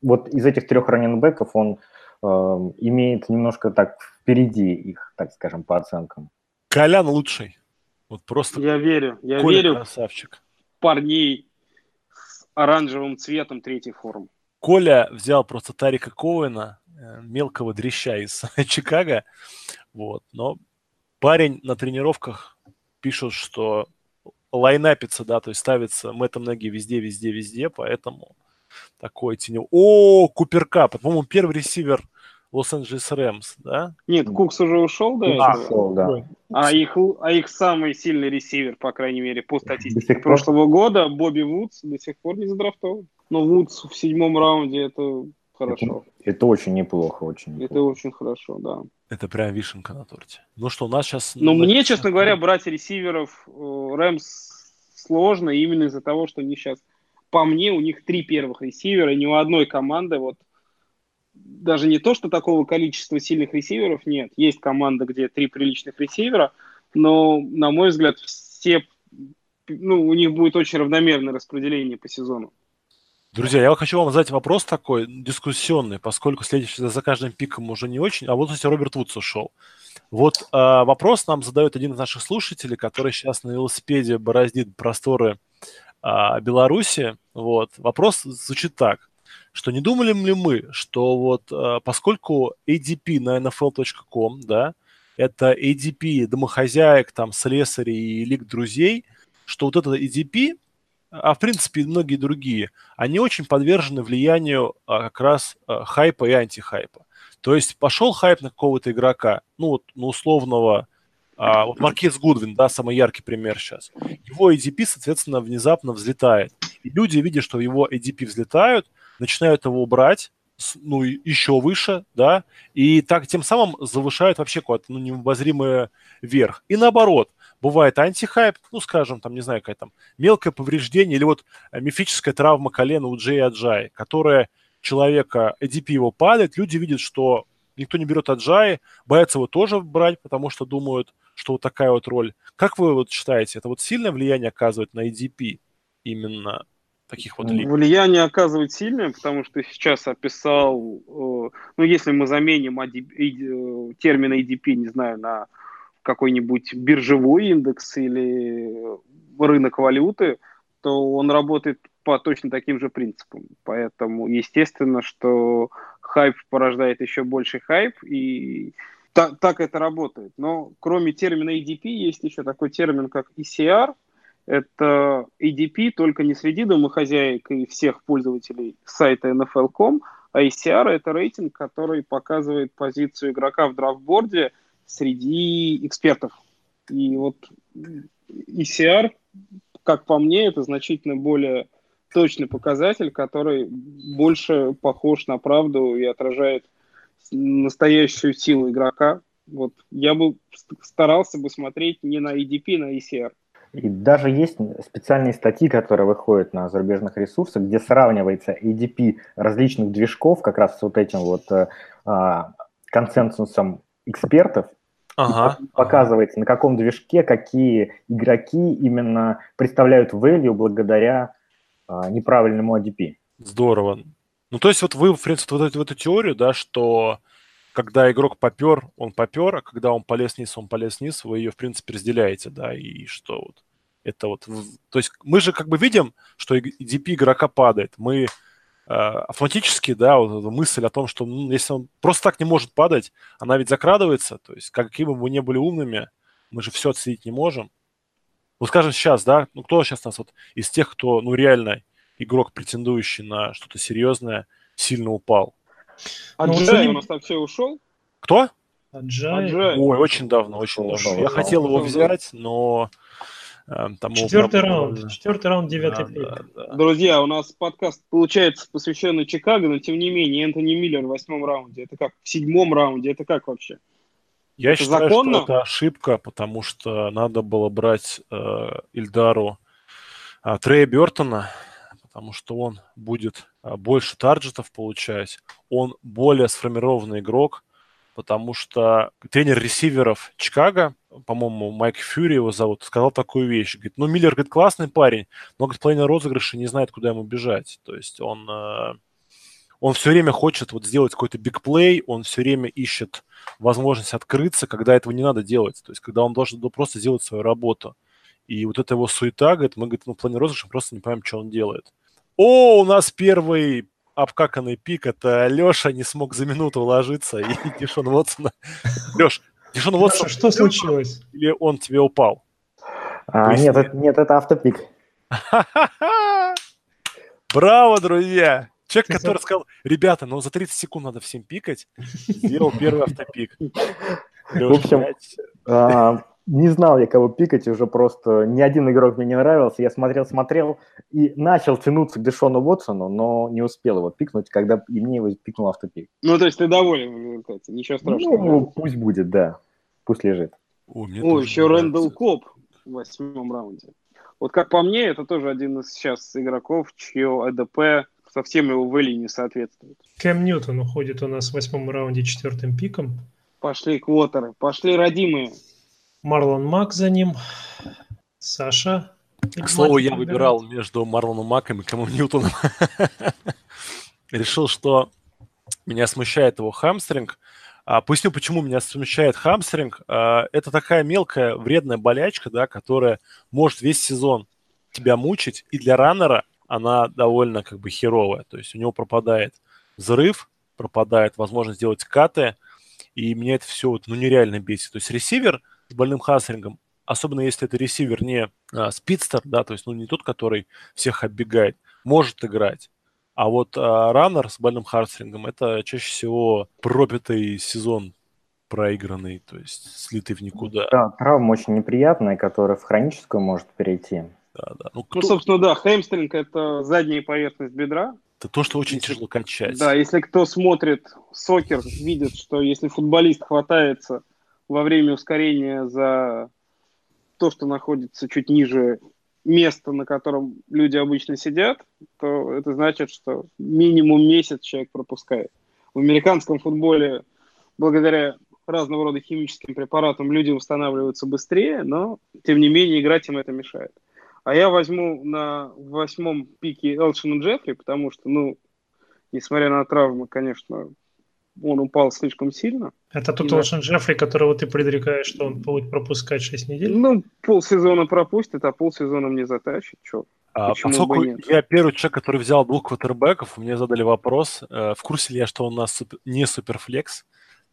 вот из этих трех раненбеков он э, имеет немножко так впереди их, так скажем, по оценкам. Колян лучший. Вот просто Я верю, я Коля верю красавчик. парней оранжевым цветом третьей формы. Коля взял просто Тарика Коуэна, э, мелкого дрища из Чикаго, вот, но парень на тренировках пишут, что лайнапится, да, то есть ставится Мэттом ноги везде, везде, везде, поэтому такой тенев. О, Купер Кап, по-моему, первый ресивер Лос-Анджелес Рэмс, да? Нет, Кукс уже ушел до А, ушел, да. А их, а их самый сильный ресивер, по крайней мере, по статистике прошлого года, Бобби Вудс, до сих пор не задрафтован. Но Вудс в седьмом раунде это хорошо. Это очень неплохо, очень Это неплохо. очень хорошо, да. Это прям вишенка на торте. Ну что, у нас сейчас... Но мне, честно говоря, брать ресиверов э, Рэмс сложно именно из-за того, что они сейчас, по мне, у них три первых ресивера, ни у одной команды вот даже не то, что такого количества сильных ресиверов нет. Есть команда, где три приличных ресивера, но, на мой взгляд, все, ну, у них будет очень равномерное распределение по сезону. Друзья, я хочу вам задать вопрос такой дискуссионный, поскольку следующий за каждым пиком уже не очень, а вот если Роберт Вудс ушел. Вот а, вопрос нам задает один из наших слушателей, который сейчас на велосипеде бороздит просторы а, Беларуси. Вот. Вопрос звучит так, что не думали ли мы, что вот а, поскольку ADP на nfl.com, да, это ADP домохозяек, там, слесарей и лик друзей, что вот этот ADP а в принципе и многие другие, они очень подвержены влиянию а, как раз а, хайпа и антихайпа. То есть пошел хайп на какого-то игрока, ну вот на условного, а, вот Маркиз Гудвин, да, самый яркий пример сейчас. Его ADP, соответственно, внезапно взлетает. И люди, видя, что его ADP взлетают, начинают его брать, ну, еще выше, да, и так тем самым завышают вообще куда-то, ну, необозримое вверх. И наоборот, бывает антихайп, ну, скажем, там, не знаю, какая там мелкое повреждение или вот э, мифическая травма колена у Джей Аджай, которая человека, ADP его падает, люди видят, что никто не берет Аджай, боятся его тоже брать, потому что думают, что вот такая вот роль. Как вы вот считаете, это вот сильное влияние оказывает на ADP именно таких вот лиг? Влияние оказывает сильное, потому что сейчас описал, э, ну, если мы заменим ADP, термин ADP, не знаю, на какой-нибудь биржевой индекс или рынок валюты, то он работает по точно таким же принципам. Поэтому, естественно, что хайп порождает еще больше хайп, и та- так это работает. Но кроме термина ADP есть еще такой термин, как ECR, это ADP только не среди домохозяек и всех пользователей сайта NFL.com, а ECR это рейтинг, который показывает позицию игрока в драфтборде среди экспертов. И вот ECR, как по мне, это значительно более точный показатель, который больше похож на правду и отражает настоящую силу игрока. Вот я бы старался бы смотреть не на EDP, на ECR. И даже есть специальные статьи, которые выходят на зарубежных ресурсах, где сравнивается ADP различных движков как раз с вот этим вот э, а, консенсусом экспертов, Ага. показывается, на каком движке какие игроки именно представляют value благодаря а, неправильному ADP. Здорово. Ну, то есть вот вы, в принципе, вот эту, вот эту теорию, да, что когда игрок попер, он попер, а когда он полез вниз, он полез вниз, вы ее, в принципе, разделяете, да, и что вот это вот... То есть мы же как бы видим, что DP игрока падает. Мы э, автоматически, да, вот эта мысль о том, что ну, если он просто так не может падать, она ведь закрадывается, то есть какими бы мы ни были умными, мы же все отследить не можем. Вот скажем сейчас, да, ну кто сейчас нас вот из тех, кто, ну реально игрок, претендующий на что-то серьезное, сильно упал? А Ну, Джай у нас вообще ушел? Кто? Аджай. Аджай. Ой, очень давно, очень давно. Я хотел его взять, но э, там его Четвертый проблемы- раунд. Четвертый раунд, девятый Да, пик. да, да. Друзья, у нас подкаст получается посвященный Чикаго, но тем не менее Энтони Миллер в восьмом раунде. Это как? В седьмом раунде? Это как вообще? Я Это считаю, законно? что это ошибка, потому что надо было брать э, Ильдару э, Трея Бертона, потому что он будет больше тарджетов получать, он более сформированный игрок, потому что тренер ресиверов Чикаго, по-моему, Майк Фьюри его зовут, сказал такую вещь. Говорит, ну, Миллер, говорит, классный парень, но, говорит, половина розыгрыша не знает, куда ему бежать. То есть он, э, он все время хочет вот сделать какой-то бигплей, он все время ищет возможность открыться, когда этого не надо делать. То есть, когда он должен просто делать свою работу. И вот эта его суета, говорит, мы, говорит, ну, в плане розыгрыша просто не понимаем, что он делает. О, у нас первый обкаканный пик, это Леша не смог за минуту уложиться, и Дишон Уотсон... Леш, Дишон Уотсон что случилось? или он тебе упал? А, нет, это, нет, это автопик. Браво, друзья! Человек, который сказал, ребята, ну за 30 секунд надо всем пикать, сделал первый автопик. В общем, а, не знал я, кого пикать, уже просто ни один игрок мне не нравился. Я смотрел, смотрел и начал тянуться к Дэшону Уотсону, но не успел его пикнуть, когда и мне его пикнул автопик. Ну, то есть ты доволен, ничего страшного. Ну, пусть будет, да. Пусть лежит. О, О еще Рэндалл Коп в восьмом раунде. Вот как по мне, это тоже один из сейчас игроков, чье АДП совсем его вэлли не соответствует. Кэм Ньютон уходит у нас в восьмом раунде четвертым пиком. Пошли квотеры, пошли родимые. Марлон Мак за ним. Саша. К слову, я выбирал между Марлоном Маком и Кэмом Ньютоном. Решил, что меня смущает его хамстринг. А, поясню, почему меня смущает хамстринг. А, это такая мелкая вредная болячка, да, которая может весь сезон тебя мучить. И для раннера она довольно как бы херовая. То есть у него пропадает взрыв, пропадает возможность сделать каты, и меня это все вот, ну, нереально бесит. То есть ресивер с больным хамстрингом, особенно если это ресивер не а, спидстер, да, то есть ну, не тот, который всех оббегает, может играть. А вот а, раннер с больным хамстрингом это чаще всего пропитый сезон проигранный, то есть слитый в никуда. Да, травма очень неприятная, которая в хроническую может перейти. Да, да. Ну, кто... ну, собственно, да, хэмстринг – это задняя поверхность бедра. Это то, что очень если... тяжело качать. Да, если кто смотрит сокер, видит, что если футболист хватается во время ускорения за то, что находится чуть ниже места, на котором люди обычно сидят, то это значит, что минимум месяц человек пропускает. В американском футболе благодаря разного рода химическим препаратам люди восстанавливаются быстрее, но тем не менее играть им это мешает. А я возьму на восьмом пике Элшина Джеффри, потому что, ну, несмотря на травмы, конечно, он упал слишком сильно. Это тот Олшин Джеффри, которого ты предрекаешь, что он будет пропускать 6 недель? Ну, полсезона пропустит, а полсезона мне затащит. Чё? А, поскольку я первый человек, который взял двух квотербеков, мне задали вопрос, э, в курсе ли я, что у нас супер, не суперфлекс.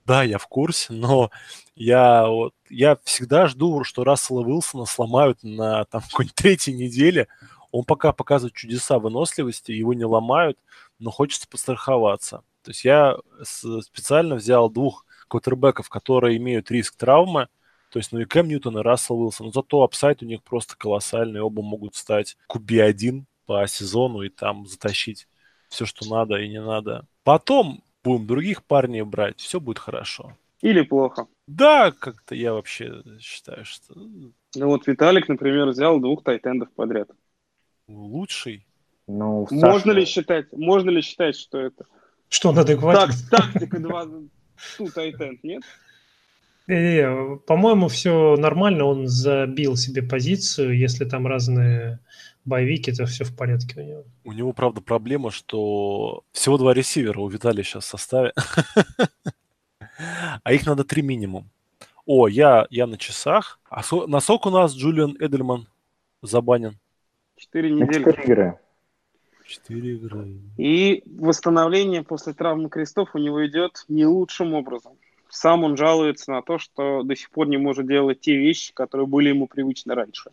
Да, я в курсе, но я, вот, я всегда жду, что Рассела Уилсона сломают на там, какой-нибудь третьей неделе. Он пока показывает чудеса выносливости, его не ломают, но хочется постраховаться. То есть я специально взял двух квотербеков, которые имеют риск травмы, то есть, ну и Кэм Ньютон, и Рассел Уилсон. Но зато апсайт у них просто колоссальный. Оба могут стать QB1 по сезону и там затащить все, что надо и не надо. Потом будем других парней брать, все будет хорошо. Или плохо. Да, как-то я вообще считаю, что... Ну вот Виталик, например, взял двух тайтендов подряд. Лучший? Ну, можно ли считать, можно ли считать, что это что он адекватен? Так, тактика 2, тут тайтенд, нет? Не-не-не, по-моему, все нормально, он забил себе позицию, если там разные боевики, то все в порядке у него. У него, правда, проблема, что всего два ресивера у Виталия сейчас в составе, а их надо три минимум. О, я, я на часах. А со, на сок у нас Джулиан Эдельман забанен. Четыре недели. Четыре игры. Четыре игры. И восстановление после травмы крестов у него идет не лучшим образом. Сам он жалуется на то, что до сих пор не может делать те вещи, которые были ему привычны раньше.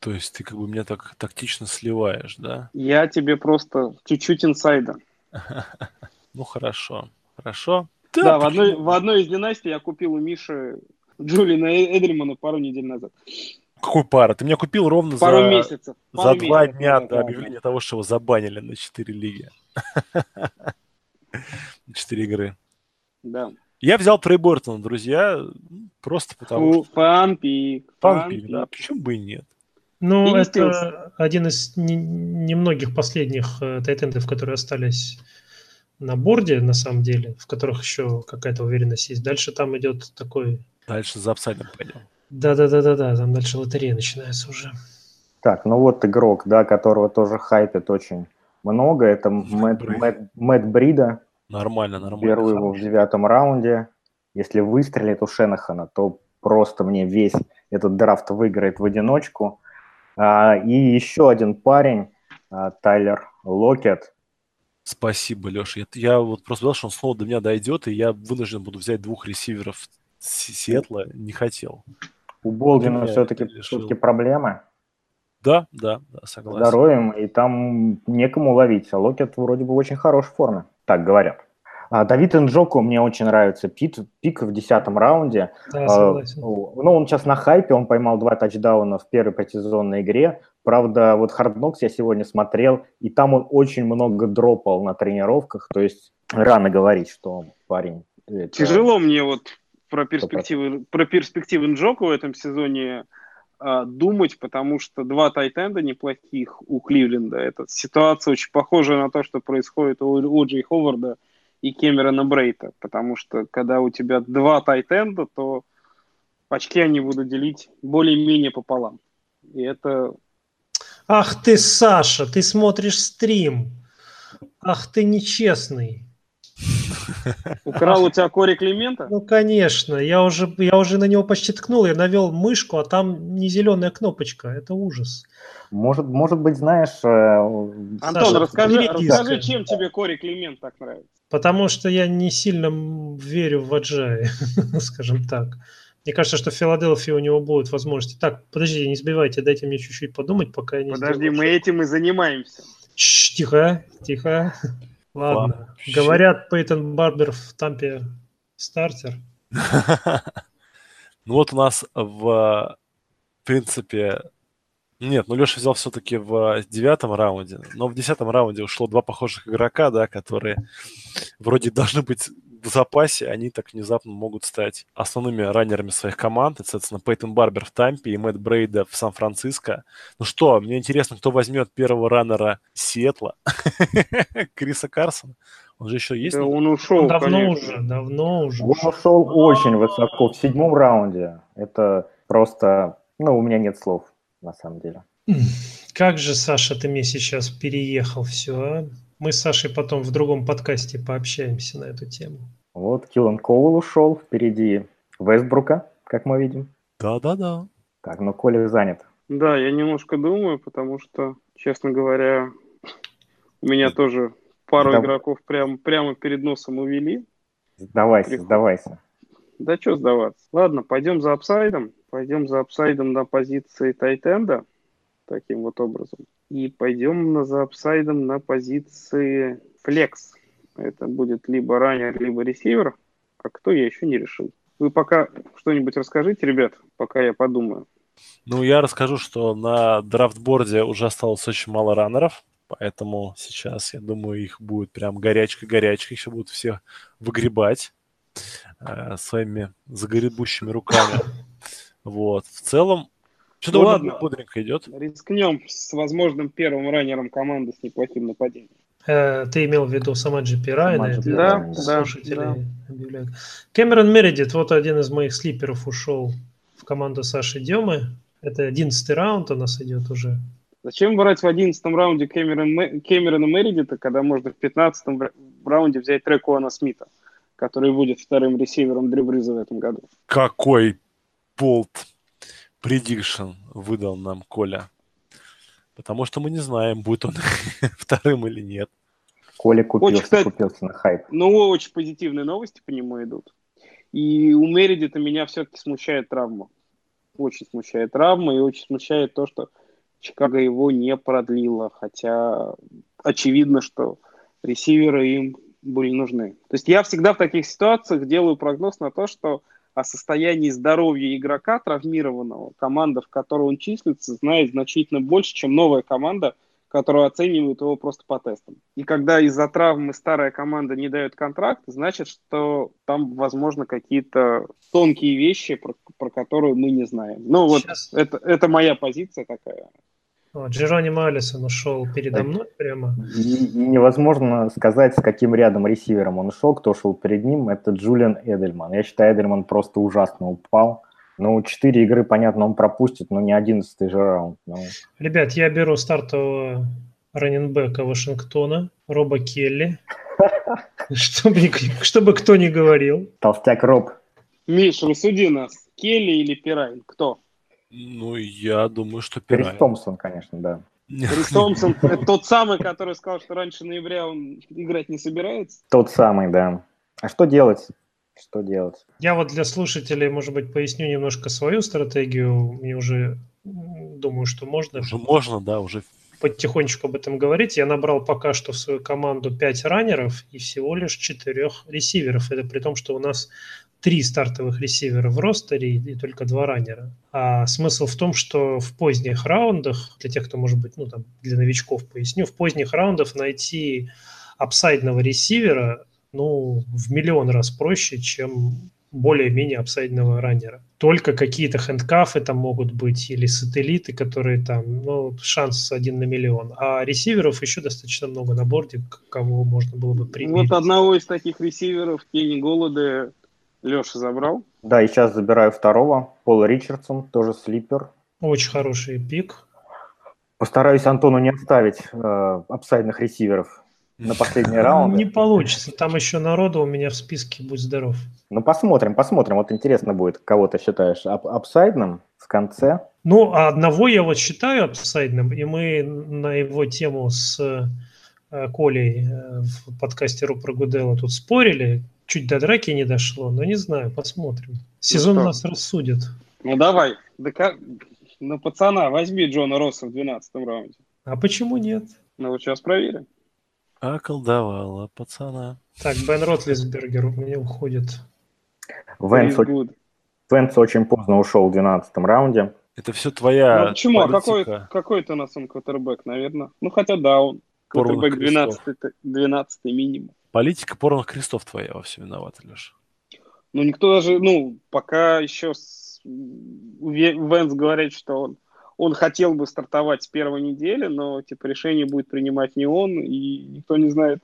То есть ты как бы меня так тактично сливаешь, да? Я тебе просто чуть-чуть инсайда. Ну хорошо, хорошо. Да, в, одной, в одной из династий я купил у Миши Джулина Эдельмана пару недель назад. Какой пара? Ты меня купил ровно Пару за, месяцев. Пару за месяцев, два дня до объявления того, что его забанили на 4 лиги. Четыре игры. Да. Я взял Трей Бортона, друзья, просто потому Фу, что... Фанпик. Фанпик, да, почему бы и нет? Ну, и это один из немногих последних э, тайтендов, которые остались на борде, на самом деле, в которых еще какая-то уверенность есть. Дальше там идет такой... Дальше за апсайдом пойдем. Да-да-да-да-да, там дальше лотерея начинается уже. Так, ну вот игрок, да, которого тоже хайпит очень много, это Мэтт, Мэтт, Мэтт Брида. Нормально, нормально. Беру его в девятом раунде. Если выстрелит у Шенахана, то просто мне весь этот драфт выиграет в одиночку. А, и еще один парень, а, Тайлер Локетт. Спасибо, Леша. Я, я вот просто знал, что он снова до меня дойдет, и я вынужден буду взять двух ресиверов Сиэтла. Не хотел. У Болдина все-таки, все-таки проблемы. Да, да, да, согласен. Здоровьем, и там некому ловить. А Локет вроде бы в очень хорошей форме, так говорят. А Давид Нджоку мне очень нравится. Пит, пик в десятом раунде. Да, А, согласен. Ну, он сейчас на хайпе, он поймал два тачдауна в первой предсезонной игре. Правда, вот Knocks я сегодня смотрел, и там он очень много дропал на тренировках, то есть рано говорить, что парень... это- Тяжело мне вот про перспективы, про перспективы Нджоку в этом сезоне а, думать, потому что два тайтенда неплохих у Кливленда. Эта ситуация очень похожа на то, что происходит у О'Джей Ховарда и Кэмерона Брейта, потому что когда у тебя два тайтенда, то очки они будут делить более-менее пополам. И это Ах ты, Саша, ты смотришь стрим. Ах ты нечестный. украл у тебя Кори Климента? Ну, конечно, я уже, я уже на него почти ткнул, я навел мышку, а там не зеленая кнопочка. Это ужас. Может, может быть, знаешь... э, Антон, Саша, расскажи, расскажи, чем тебе Кори Климент так нравится? Потому что я не сильно верю в Аджай, скажем так. Мне кажется, что в Филадельфии у него будут возможности. Так, подождите, не сбивайте, дайте мне чуть-чуть подумать, пока я не Подожди, сделаю мы этим и занимаемся. Чш, тихо, тихо. Ладно. Вообще. Говорят, Пейтон Барбер в Тампе стартер. Ну вот у нас в принципе... Нет, ну Леша взял все-таки в девятом раунде, но в десятом раунде ушло два похожих игрока, да, которые вроде должны быть в запасе, они так внезапно могут стать основными раннерами своих команд. Это, соответственно, Пейтон Барбер в Тампе и Мэтт Брейда в Сан-Франциско. Ну что, мне интересно, кто возьмет первого раннера Сиэтла? Криса Карсона? Он же еще есть? Да он ушел, давно конечно. уже, давно уже. Он ушел очень высоко, в седьмом раунде. Это просто... Ну, у меня нет слов, на самом деле. Как же, Саша, ты мне сейчас переехал все, а? Мы с Сашей потом в другом подкасте пообщаемся на эту тему. Вот Киллан Коул ушел, впереди Вестбрука, как мы видим. Да-да-да. Так, но Коля занят. Да, я немножко думаю, потому что, честно говоря, у меня тоже пару Да. игроков прям, прямо перед носом увели. Сдавайся, Приход. сдавайся. Да что сдаваться. Ладно, пойдем за апсайдом. Пойдем за апсайдом на позиции тайтенда. Таким вот образом. И пойдем на, за апсайдом на позиции флекс. Это будет либо раннер, либо ресивер. А кто я еще не решил. Вы пока что-нибудь расскажите, ребят, пока я подумаю. Ну, я расскажу, что на драфтборде уже осталось очень мало раннеров, поэтому сейчас, я думаю, их будет прям горячка-горячка, еще будут всех выгребать э, своими загребущими руками. Вот. В целом, что Ну довольно ладно. бодренько идет. Рискнем с возможным первым раннером команды с неплохим нападением. Э, ты имел в виду сама GP Райана? Сама это GP Да, Райана, да, объявляют. Кэмерон Мередит, вот один из моих слиперов ушел в команду Саши Демы. Это одиннадцатый раунд у нас идет уже. Зачем брать в 11 раунде Кэмерон, Кэмерона Мередита, когда можно в 15 ра- раунде взять Трекуана Смита, который будет вторым ресивером Дрю Бриза в этом году? Какой болт предикшн выдал нам Коля. Потому что мы не знаем, будет он вторым или нет. Коля купился, кстати- купился на хайп. Ну, очень позитивные новости по нему идут. И у Мередита меня все-таки смущает травма. Очень смущает травма и очень смущает то, что Чикаго его не продлила. Хотя очевидно, что ресиверы им были нужны. То есть я всегда в таких ситуациях делаю прогноз на то, что о состоянии здоровья игрока травмированного команда, в которой он числится, знает значительно больше, чем новая команда, которая оценивает его просто по тестам. И когда из-за травмы старая команда не дает контракт, значит, что там, возможно, какие-то тонкие вещи, про, про которые мы не знаем. Ну вот Сейчас- это, это моя позиция такая. О, Джеронимо Алисон ушел передо мной прямо. И, и невозможно сказать, с каким рядом ресивером он шел, кто шел перед ним. Это Джулиан Эдельман. Я считаю, Эдельман просто ужасно упал. Ну, четыре игры, понятно, он пропустит, но не одиннадцатый же раунд. Ну, Ребят, я беру стартового раненбека Вашингтона, Роба Келли. Чтобы, чтобы кто ни говорил. толстяк Роб. Миш, рассуди нас. Келли или Пирайн? Кто? Ну, я думаю, что Крис Пирайн. Томпсон, конечно, да. Крис Томпсон, это тот самый, который сказал, что раньше ноября он играть не собирается. Тот самый, да. А что делать? Что делать? Я вот для слушателей, может быть, поясню немножко свою стратегию. Мне уже думаю, что можно. Уже можно, да, уже потихонечку об этом говорить. Я набрал пока что в свою команду 5 раннеров и всего лишь 4 ресиверов. Это при том, что у нас три стартовых ресивера в ростере и только два раннера. А смысл в том, что в поздних раундах, для тех, кто, может быть, ну, там, для новичков поясню, в поздних раундах найти апсайдного ресивера, ну, в миллион раз проще, чем более-менее апсайдного раннера. Только какие-то хендкафы там могут быть или сателлиты, которые там, ну, шанс один на миллион. А ресиверов еще достаточно много на борде, кого можно было бы примерить. Вот одного из таких ресиверов, Тени Голода, Леша забрал. Да, и сейчас забираю второго, Пола Ричардсон, тоже слипер. Очень хороший пик. Постараюсь Антону не оставить э, апсайдных ресиверов на последний раунд. Не получится, там еще народу у меня в списке, будь здоров. Ну, посмотрим, посмотрим. Вот интересно будет, кого ты считаешь ап апсайдным в конце. Ну, а одного я вот считаю апсайдным, и мы на его тему с Колей э, в подкасте Рупра Гудела тут спорили, чуть до драки не дошло, но не знаю, посмотрим. Сезон ну, нас рассудит. Ну, давай, да как... Ну, пацана, возьми Джона Росса в 12 раунде. А почему нет? Ну, вот сейчас проверим. Околдовала пацана. Так, Бен Ротлисбергер у меня уходит. Венс, Венс очень поздно ушел в 12 раунде. Это все твоя Ну почему? А какой, какой это у нас он квотербек, наверное? Ну хотя да, он квотербек 12, 12 минимум. Политика порванных крестов твоя во всем виновата, Леша. Ну никто даже, ну пока еще с... Венс говорит, что он он хотел бы стартовать с первой недели, но типа решение будет принимать не он, и никто не знает,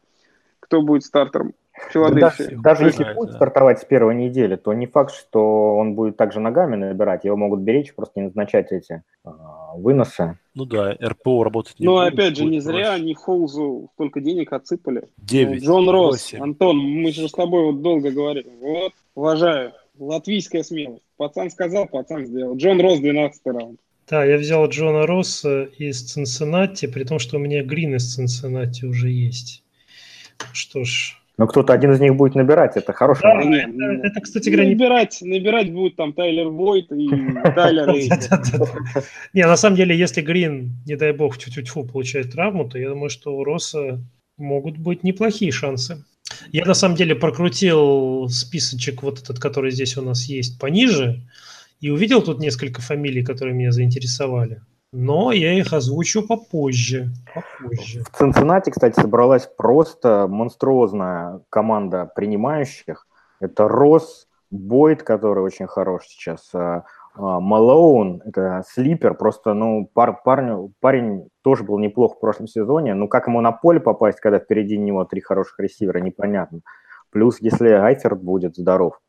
кто будет стартером. Даже, даже если знает, будет да. стартовать с первой недели, то не факт, что он будет также ногами набирать. Его могут беречь, просто не назначать эти э, выносы. Ну да, РПО работать не Ну опять же, не зря они Холзу столько денег отсыпали. 9. Джон Росс, 8. Антон, мы же с тобой вот долго говорили. Вот, уважаю. Латвийская смелость. Пацан сказал, пацан сделал. Джон Росс, 12 раунд. Да, я взял Джона Росса из Цинциннати, при том, что у меня Грин из Цинциннати уже есть. Что ж. Но кто-то один из них будет набирать, это хороший да, это, это, кстати говоря, набирать, набирать будет там Тайлер Войт и Тайлер Не, на самом деле, если Грин, не дай бог, тю-тю-тю, получает травму, то я думаю, что у Росса могут быть неплохие шансы. Я на самом деле прокрутил списочек вот этот, который здесь у нас есть пониже, и увидел тут несколько фамилий, которые меня заинтересовали. Но я их озвучу попозже. попозже. В Цинциннати, кстати, собралась просто монструозная команда принимающих. Это Рос, Бойд, который очень хорош сейчас, а, а, Малоун, это слипер, просто, ну, пар, парню, парень тоже был неплох в прошлом сезоне, но как ему на поле попасть, когда впереди него три хороших ресивера, непонятно. Плюс, если Айферт будет здоров.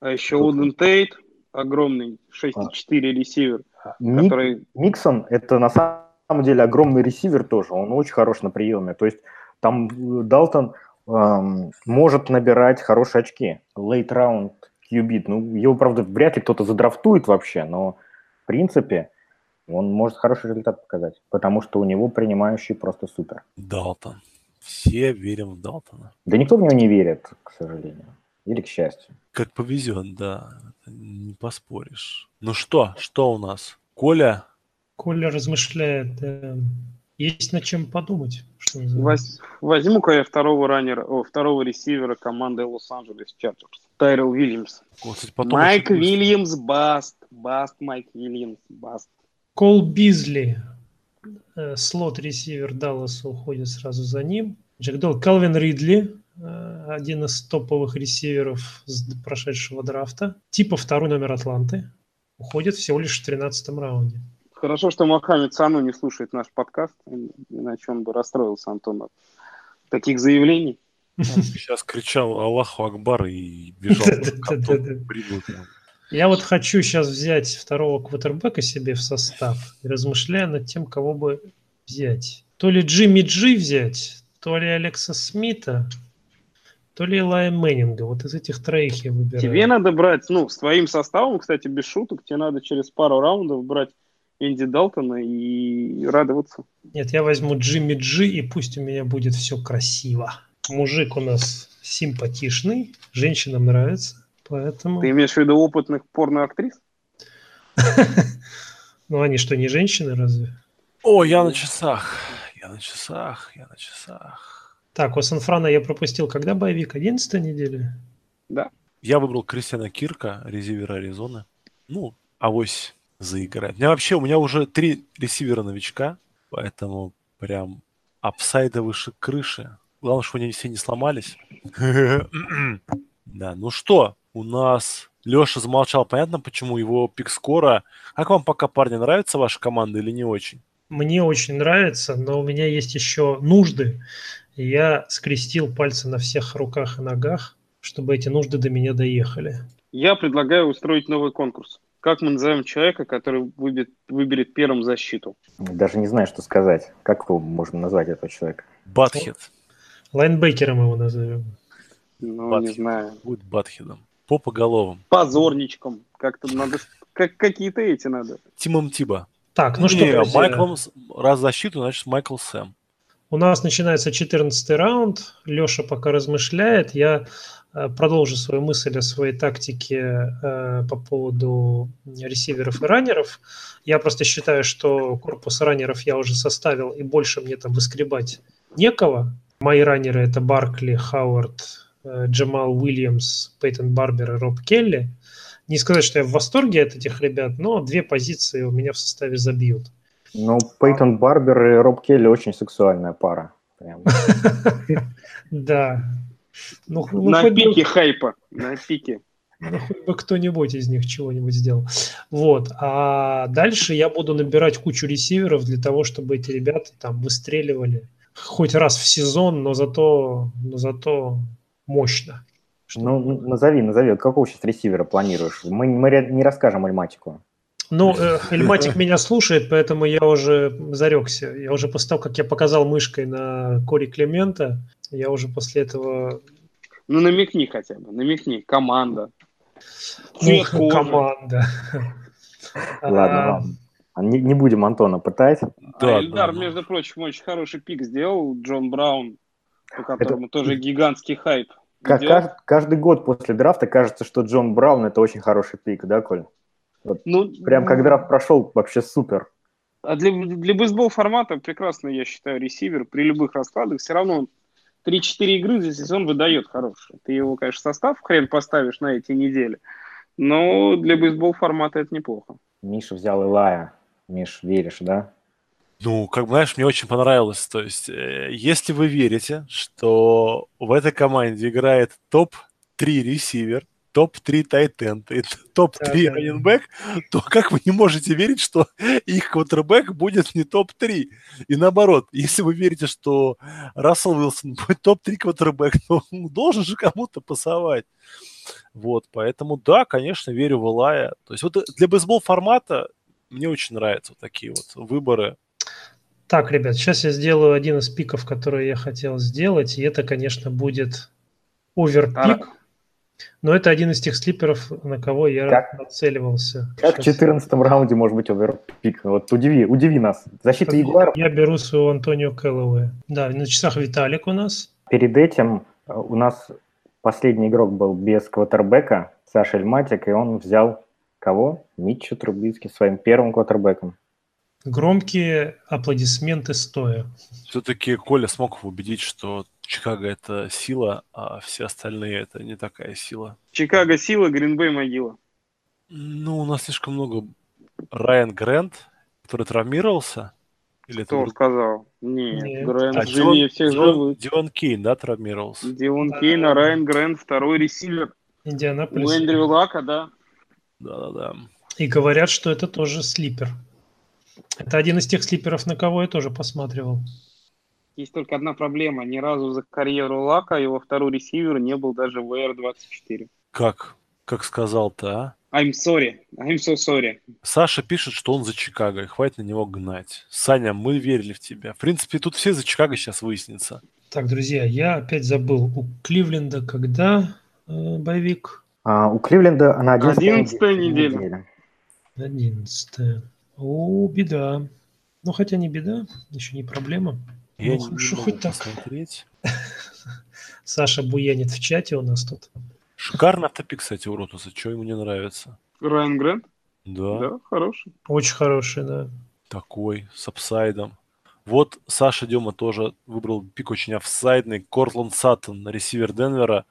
А еще Уден Тейт, огромный 6,4 а. ресивер. Мик, который... Миксон – это на самом деле огромный ресивер тоже, он очень хорош на приеме. То есть там э, Далтон эм, может набирать хорошие очки. Late round QB. Ну, его, правда, вряд ли кто-то задрафтует вообще, но в принципе он может хороший результат показать, потому что у него принимающий просто супер. Далтон. Все верим в Далтона. Да никто в него не верит, к сожалению. Или к счастью. Как повезет, да. Не поспоришь. Ну что, что у нас? Коля? Коля размышляет. Э, есть над чем подумать. Что Возьму-ка я второго раннера, о, второго ресивера команды Лос-Анджелес Чарджерс. Тайрел Вильямс. Майк Вильямс, баст. Баст, Майк Вильямс, баст. Кол Бизли. Э, слот ресивер Далласа уходит сразу за ним. Джек Долл, Калвин Ридли, один из топовых ресиверов с прошедшего драфта, типа второй номер Атланты, уходит всего лишь в 13 раунде. Хорошо, что Мохаммед Сану не слушает наш подкаст, иначе он бы расстроился, Антон, от таких заявлений. Сейчас кричал Аллаху Акбар и бежал. Я вот хочу сейчас взять второго квотербека себе в состав и размышляю над тем, кого бы взять. То ли Джимми Джи взять, то ли Алекса Смита, то ли Элая Мэннинга. Вот из этих троих я выбираю. Тебе надо брать, ну, с твоим составом, кстати, без шуток, тебе надо через пару раундов брать Энди Далтона и радоваться. Нет, я возьму Джимми Джи, и пусть у меня будет все красиво. Мужик у нас симпатичный, женщинам нравится, поэтому... Ты имеешь в виду опытных порноактрис? Ну, они что, не женщины разве? О, я на часах. Я на часах, я на часах. Так, у Санфрана я пропустил. Когда боевик? 11 неделя? Да. Я выбрал Кристиана Кирка, резивера Аризоны. Ну, авось заиграть. У меня вообще, у меня уже три ресивера новичка, поэтому прям апсайда выше крыши. Главное, чтобы они все не сломались. Да, ну что, у нас Леша замолчал. Понятно, почему его пик скора. Как вам пока, парни, нравится ваша команда или не очень? Мне очень нравится, но у меня есть еще нужды. Я скрестил пальцы на всех руках и ногах, чтобы эти нужды до меня доехали. Я предлагаю устроить новый конкурс. Как мы назовем человека, который выберет, выберет первым защиту? Даже не знаю, что сказать. Как его можно назвать, этого человека? Батхед. Лайнбекером его назовем. Ну, Бат. не знаю. Будет Батхедом. Попоголовым. Позорничком. Как-то надо... Как, какие-то эти надо. Тимом Тиба. Так, ну что, Не, друзья, Майклом, раз защиту, значит Майкл Сэм. У нас начинается 14 раунд. Леша пока размышляет. Я э, продолжу свою мысль о своей тактике э, по поводу ресиверов и раннеров. Я просто считаю, что корпус раннеров я уже составил, и больше мне там выскребать некого. Мои раннеры это Баркли, Хауард, э, Джамал Уильямс, Пейтон Барбер и Роб Келли. Не сказать, что я в восторге от этих ребят, но две позиции у меня в составе забьют. Ну, Пейтон Барбер и Роб Келли очень сексуальная пара. Прям. Да. Ну, ну, на пике хайпа. На пике. Ну, хоть бы кто-нибудь из них чего-нибудь сделал. Вот. А дальше я буду набирать кучу ресиверов для того, чтобы эти ребята там выстреливали хоть раз в сезон, но зато, но зато мощно. Ну, назови, назови. Какого сейчас ресивера планируешь? Мы, мы не расскажем альматику. Ну, э, Эльматик меня слушает, поэтому я уже зарекся. Я уже после того, как я показал мышкой на Кори Клемента, я уже после этого... Ну, намекни хотя бы. Намекни. Команда. Ну, команда. Ладно, А, ладно. А Не, не будем Антона пытать. Да, а Эльдар, да. между прочим, очень хороший пик сделал. Джон Браун, по которому тоже гигантский хайп. Каждый год после драфта кажется, что Джон Браун это очень хороший пик, да, Коль? Ну, Прям как драфт прошел, вообще супер. А для, для бейсбол формата прекрасно, я считаю, ресивер при любых раскладах все равно 3-4 игры за сезон выдает хороший. Ты его, конечно, в состав хрен поставишь на эти недели, но для бейсбол формата это неплохо. Миша взял Илая. Миш, веришь, да? Ну, как знаешь, мне очень понравилось. То есть, э, если вы верите, что в этой команде играет топ-3 ресивер, топ-3 тайтенд и топ-3 Да-да. раненбэк, то как вы не можете верить, что их квотербек будет не топ-3? И наоборот, если вы верите, что Рассел Уилсон будет топ-3 квотербек, то он должен же кому-то пасовать. Вот, поэтому да, конечно, верю в Илая. То есть вот для бейсбол формата мне очень нравятся вот такие вот выборы. Так, ребят, сейчас я сделаю один из пиков, который я хотел сделать, и это, конечно, будет оверпик, Так. Но это один из тех слиперов, на кого я Как? нацеливался. Как в Щас 14 раунде может быть оверпик? Вот удиви, удиви нас. Защита Ягуаров. Я беру своего Антонио Кэллоуэя. Да, на часах Виталик у нас. Перед этим э, у нас последний игрок был без квотербека, Саша Эльматик, и он взял кого? Митча Трубицкий своим первым квотербеком. Громкие аплодисменты стоя. Все-таки Коля смог убедить, что Чикаго это сила, а все остальные это не такая сила. Чикаго сила, Гринбей могила. Ну, у нас слишком много Райан Грэнд, который травмировался. Или это Кто друг- сказал? Нет, Нет. Грэнд А, живее Дилан, всех Дилан- живых. Дилан Кейн, да, травмировался? Дилан Кейн, а Райан Грэнд, второй ресивер. У Индианаполис. Эндрю Лака, да. Да-да-да. И говорят, что это тоже слипер. Это один из тех слиперов, на кого я тоже посматривал. Есть только одна проблема. Ни разу за карьеру Лака его второй ресивер не был даже в VR24. Как? Как сказал-то, а? I'm sorry. I'm so sorry. Саша пишет, что он за Чикаго, и хватит на него гнать. Саня, мы верили в тебя. В принципе, тут все за Чикаго сейчас выяснится. Так, друзья, я опять забыл. У Кливленда когда э, боевик? А у Кливленда на 11 11-я неделя. 11. О, беда. Ну, хотя не беда, еще не проблема. Я Ну, не хорошо, могу хоть так. посмотреть. Саша буянит в чате у нас тут. Шикарный автопик, кстати, у Ротуса. Что ему не нравится? Райан Грант? Да, Да, хороший. Очень хороший, да. такой, с апсайдом. Вот Саша Дема тоже выбрал пик очень апсайдный. Кортланд Саттон, ресивер Денвера.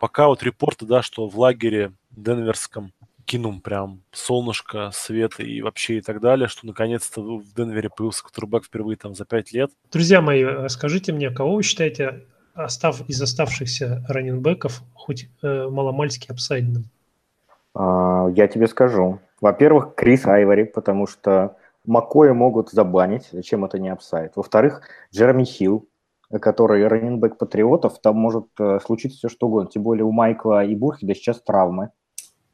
Пока вот репорты, да, что в лагере денверском кинул прям солнышко, свет и вообще и так далее, что наконец-то в Денвере появился квотербек впервые там за пять лет. Друзья мои, скажите мне, кого вы считаете остав, из оставшихся раненбеков хоть э, маломальски апсайдным? А, Я тебе скажу. Во-первых, Крис Айвори, потому что Макоя могут забанить, зачем это не upside. Во-вторых, Джереми Хилл, который раненбэк Патриотов, там может э, случиться все что угодно. Тем более у Майкла и Буркхеда сейчас травмы.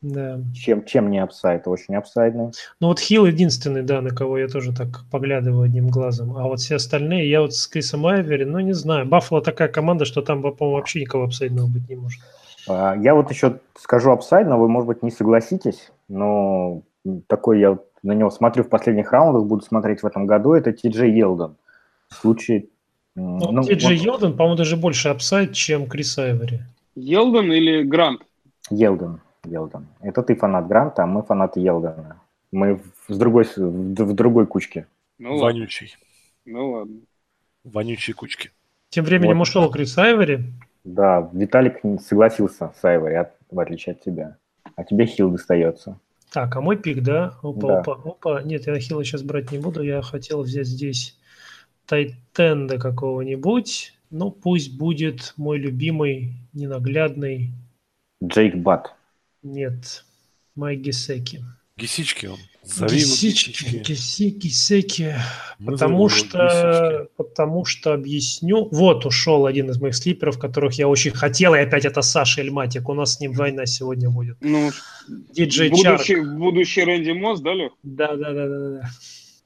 Да. Чем, чем не upside? Очень апсайдный. Ну вот Хилл единственный, да, на кого я тоже так поглядываю одним глазом. А вот все остальные, я вот с Крисом Айвери, ну не знаю. Баффало такая команда, что там, по-моему, вообще никого апсайдного быть не может. А, Я вот еще скажу upside, но вы, может быть, не согласитесь, но такой я вот на него смотрю в последних раундах, буду смотреть в этом году, это Ти Джей Елден. В случае... м, Ну, Ти Джей Елден, по-моему, даже больше upside, чем Крис Айвери. Елден или Грант? Елден, Елден. Это ты фанат Гранта, а мы фанаты Елдена. Мы в- с другой, в в другой кучке. Ну ладно. Вонючий. Ну ладно. Вонючие кучки. Тем временем Вот. ушел Крис Айвери. Да, Виталик согласился с Айвори, от- в отличие от тебя. А тебе Хилл достается. Так, а мой пик, да? Опа, Да. опа, опа. Нет, я Хилла сейчас брать не буду. Я хотел взять здесь Тайтенда какого-нибудь. Ну, пусть будет мой любимый, ненаглядный. Джейк Бат. Нет, Майк Гисеки. Гисички он. Зови Гисички, Гисички. Гиси- Гисеки. Мы Потому что, потому что объясню. Вот ушел один из моих слиперов, которых я очень хотел, и опять это Саша Эльматик. У нас с ним война сегодня будет. Ну, Диджей Чарк. будущий, будущий Рэнди Мосс, да, Лех? Да, да, да, да, да.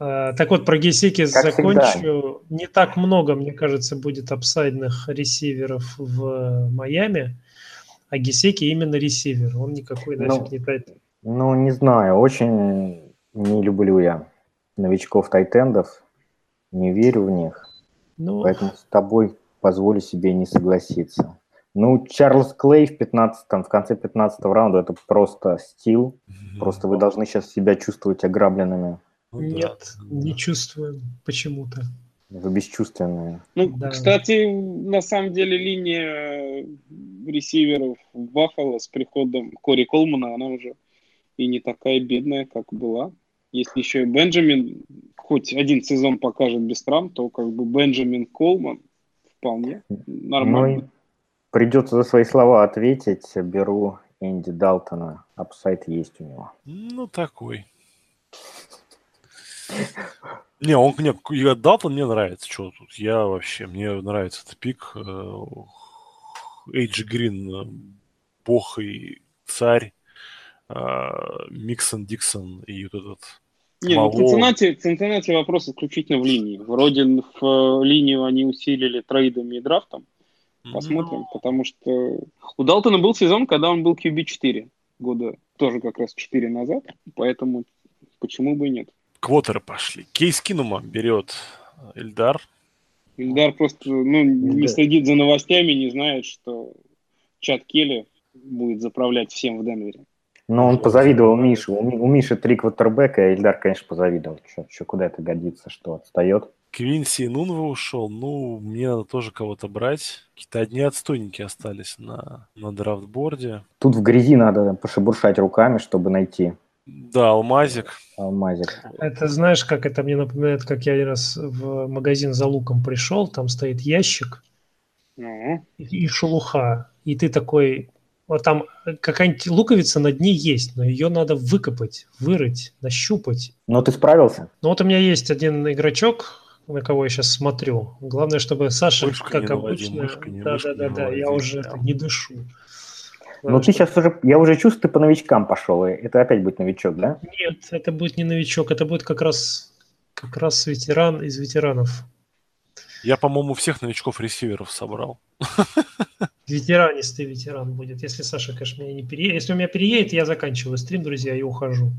А, Так вот, про Гейсеки Как закончу. Не так много, мне кажется, будет апсайдных ресиверов в Майами, а Гейсеки именно ресивер. Он никакой Ну, нафиг не тайтен. Ну, не знаю, очень не люблю я новичков тайтендов, не верю в них, Ну, поэтому с тобой позволю себе не согласиться. Ну, Чарльз Клей в 15 в конце 15 раунда это просто стил. Просто вы должны сейчас себя чувствовать ограбленными. Ну нет, да. не чувствую почему-то. Вы бесчувственные. Ну, Да. кстати, на самом деле линия э, ресиверов в Баффало с приходом Кори Колмана, она уже и не такая бедная, как была. Если еще и Бенджамин хоть один сезон покажет без травм, то как бы Бенджамин Колман вполне нормально. Ну, придется за свои слова ответить. Беру Энди Далтона. Апсайд есть у него. Ну, такой. Не, он мне я Далтон мне нравится. Что тут? Я вообще, мне нравится этот пик. Э, Эйджи Грин, э, бог и царь. э, Миксон, Диксон и вот этот Не, ну. Цинциннати, Цинциннати вопрос исключительно в линии. Вроде в линию они усилили трейдами и драфтом. Посмотрим, потому что у Далтона был сезон, когда он был QB4 года, тоже как раз 4 назад, поэтому почему бы и нет. Квотеры пошли. Кейс Кинума берет Эльдар. Ильдар просто ну, не Да. следит за новостями, не знает, что Чат Келли будет заправлять всем в Денвере. Но он Вот. позавидовал Мише. У, Ми- у Миши три квотербека, а Ильдар, конечно, позавидовал. Че, куда это годится, что отстает? Квинси Нунва ушел. Ну, мне надо тоже кого-то брать. Какие-то одни отстойники остались на, на драфтборде. Тут в грязи надо пошебуршать руками, чтобы найти Да, Алмазик. алмазик. Это знаешь, как это мне напоминает, как я один раз в магазин за луком пришел, там стоит ящик Ну, и, шелуха, и ты такой, вот там какая-нибудь луковица на дне есть, но ее надо выкопать, вырыть, нащупать. Но ты справился? Ну вот у меня есть один игрочок, на кого я сейчас смотрю. Главное, чтобы Саша, Мышка как не наводи, обычно, мышка не- да, мышка да, да, не да, я уже это, не дышу. Ну ты сейчас уже, я уже чувствую, ты по новичкам пошел, и это опять будет новичок, да? Нет, это будет не новичок, это будет как раз как раз ветеран из ветеранов. Я, по-моему, всех новичков ресиверов собрал. Ветеранистый ветеран будет. Если Саша, конечно, меня не переедет. Если у меня переедет, я заканчиваю стрим, друзья, и ухожу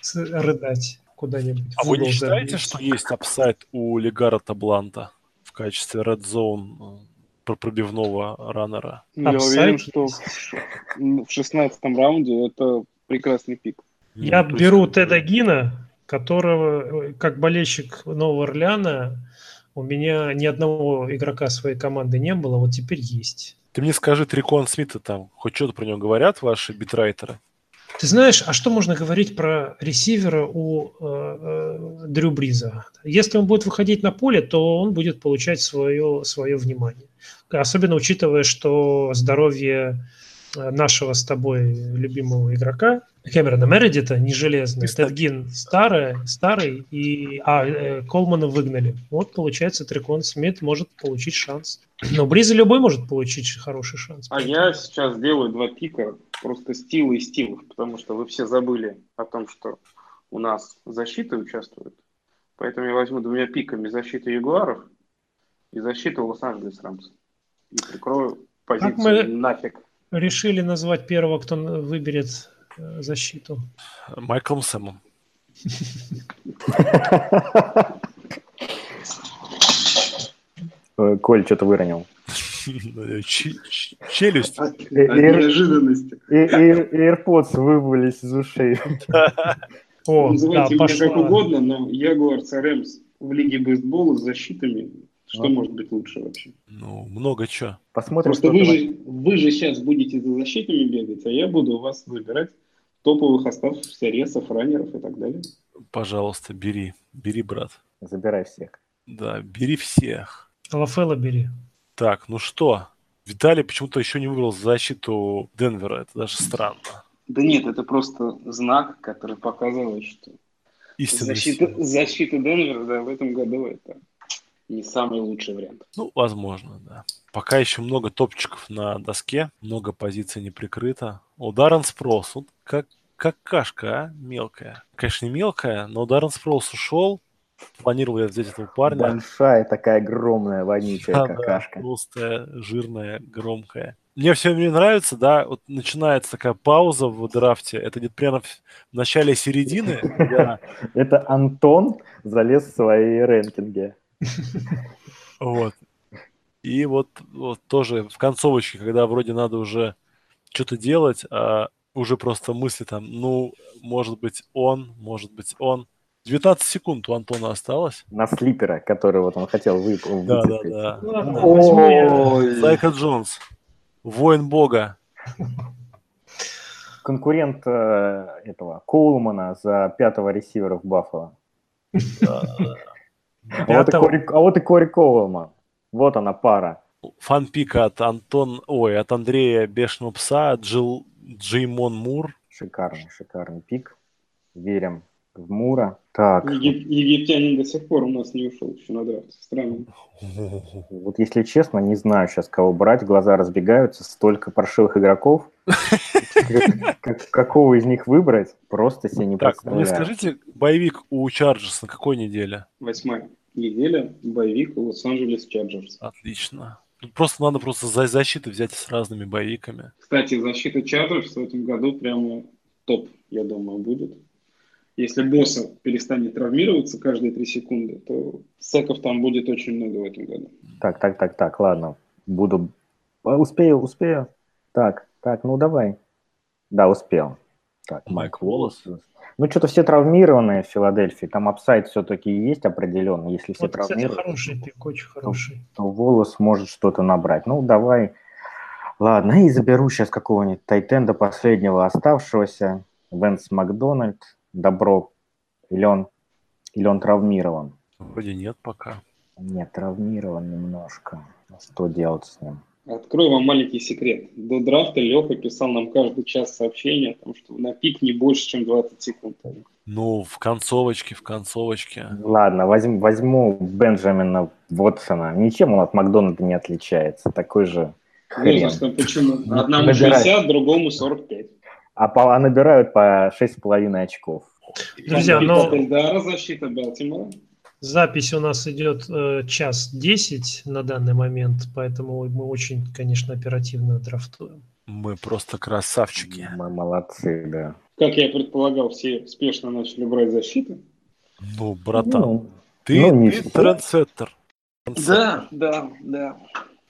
с- рыдать куда-нибудь. А вы не считаете, что есть апсайд у Легара Табланта в качестве Red Zone про пробивного раннера? я Апсайд уверен, что в 16 раунде это прекрасный пик. Я Ну, беру есть- Теда Гина, которого, как болельщик Нового Орлеана, у меня ни одного игрока своей команды не было, вот теперь есть. Ты мне скажи, Трикон Смита там, хоть что-то про него говорят ваши битрайтеры? Ты знаешь, а что можно говорить про ресивера у э, э, Дрю Бриза? Если он будет выходить на поле, то он будет получать свое, свое внимание. Особенно учитывая, что здоровье э, нашего с тобой любимого игрока Кэмерона Мередита не железное. Кстати. Тед Гин старый, старый, и, а э, Колмана выгнали. Вот, получается, Трикон Смит может получить шанс. Но Бриза любой может получить хороший шанс. А я сейчас делаю два пика, просто стилы и стилов, потому что вы все забыли о том, что у нас защита участвует. Поэтому я возьму двумя пиками защиту Ягуаров и защиту Лос-Анджелес Рамс. И прикрою позицию мы- нафиг. Решили назвать первого, кто выберет э, защиту. Майклом Сэмом. Коль что-то выронил. Челюсть. От, неожиданности. И, AirPods вывалились из ушей. О, да, Называйте меня как угодно, но Ягуар Рэмс в лиге бейсбола с защитами, что Ну. может быть лучше вообще? Ну, много чего. Посмотрим, Просто что вы же, вы же сейчас будете за защитами бегать, а я буду у вас выбирать топовых оставшихся ресов, раннеров и так далее. Пожалуйста, бери. Бери, брат. Забирай всех. Да, бери всех. Лафела бери. Так, ну что? Виталий почему-то еще не выбрал защиту Денвера. Это даже странно. Да нет, это просто знак, который показывает, что Истинный защита, сила. защита Денвера да, в этом году это не самый лучший вариант. Ну, возможно, да. Пока еще много топчиков на доске, много позиций не прикрыто. У Даррен Спрос, вот как, как кашка, а? Мелкая. Конечно, не мелкая, но Даррен Спрос ушел. Планировал я взять этого парня. Большая такая огромная вонючая Да, какашка. толстая, жирная, громкая. Мне все мне нравится, да, вот начинается такая пауза в драфте, это где-то прямо в начале середины, Это Антон залез в свои рэнкинги. Вот. И вот, вот тоже в концовочке, когда вроде надо уже что-то делать, а уже просто мысли там, ну, может быть он, может быть он. 19 секунд у Антона осталось. На слипера, который вот он хотел вып- Да, да, да. Зайка Джонс. Воин бога. Конкурент э, этого Коулмана за пятого ресивера в Баффало. А вот, и Пятого. Кори, а вот и Кори Коулман. Вот она пара. Фанпик от Антон, ой, от Андрея Бешеного Пса, Джилл, Джеймон Мур. Шикарный, шикарный пик. Верим в Мура. Так, Егип- египтянин до сих пор у нас не ушел еще на драфте. Странно. вот если честно, не знаю сейчас, кого брать. Глаза разбегаются. Столько паршивых игроков. Как- как- Какого из них выбрать? Просто себе не Так, мне представляю. скажите, bye week у Чарджерс на какой неделе? Восьмая неделя. Bye week Лос-Анджелес Чарджерс. Отлично. Тут просто надо просто за защиты взять с разными bye week ами. Кстати, защита Чарджерс в этом году прямо топ, я думаю, будет. Если Боса перестанет травмироваться каждые три секунды, то секов там будет очень много в этом году. Так, так, так, так, ладно. Буду... А, Успею, успею. Так, так, ну давай. Да, успел. Так, Майк Уоллес. Ну, что-то все травмированные в Филадельфии. Там upside все-таки есть определенный. Если все Вот, кстати, травмированы, хороший пик, очень хороший. то Уоллес может что-то набрать. Ну, давай. Ладно, и заберу сейчас какого-нибудь тайтенда последнего оставшегося. Венс Макдональд. Добро. Или он, или он травмирован? Вроде нет пока. Нет, травмирован немножко. Что делать с ним? Открою вам маленький секрет. До драфта Леха писал нам каждый час сообщения о том, что на пик не больше, чем 20 секунд. Ну, в концовочке, в концовочке. Ладно, возьму, возьму Бенджамина Вотсона. Ничем он от Макдональда не отличается. Такой же хрен. Возрастом почему? Одному Набирать. 60, другому 45. А, по- а набирают по 6,5 очков. Друзья, но- Эльдара, защита Балтимора. Запись у нас идет э, час 10 на данный момент, поэтому мы очень, конечно, оперативно драфтуем. Мы просто красавчики. Мы молодцы, да. Как я предполагал, все спешно начали брать защиту. Ну, братан, Ну, ты, ну, не ты все. трендсеттер. Да, да, да.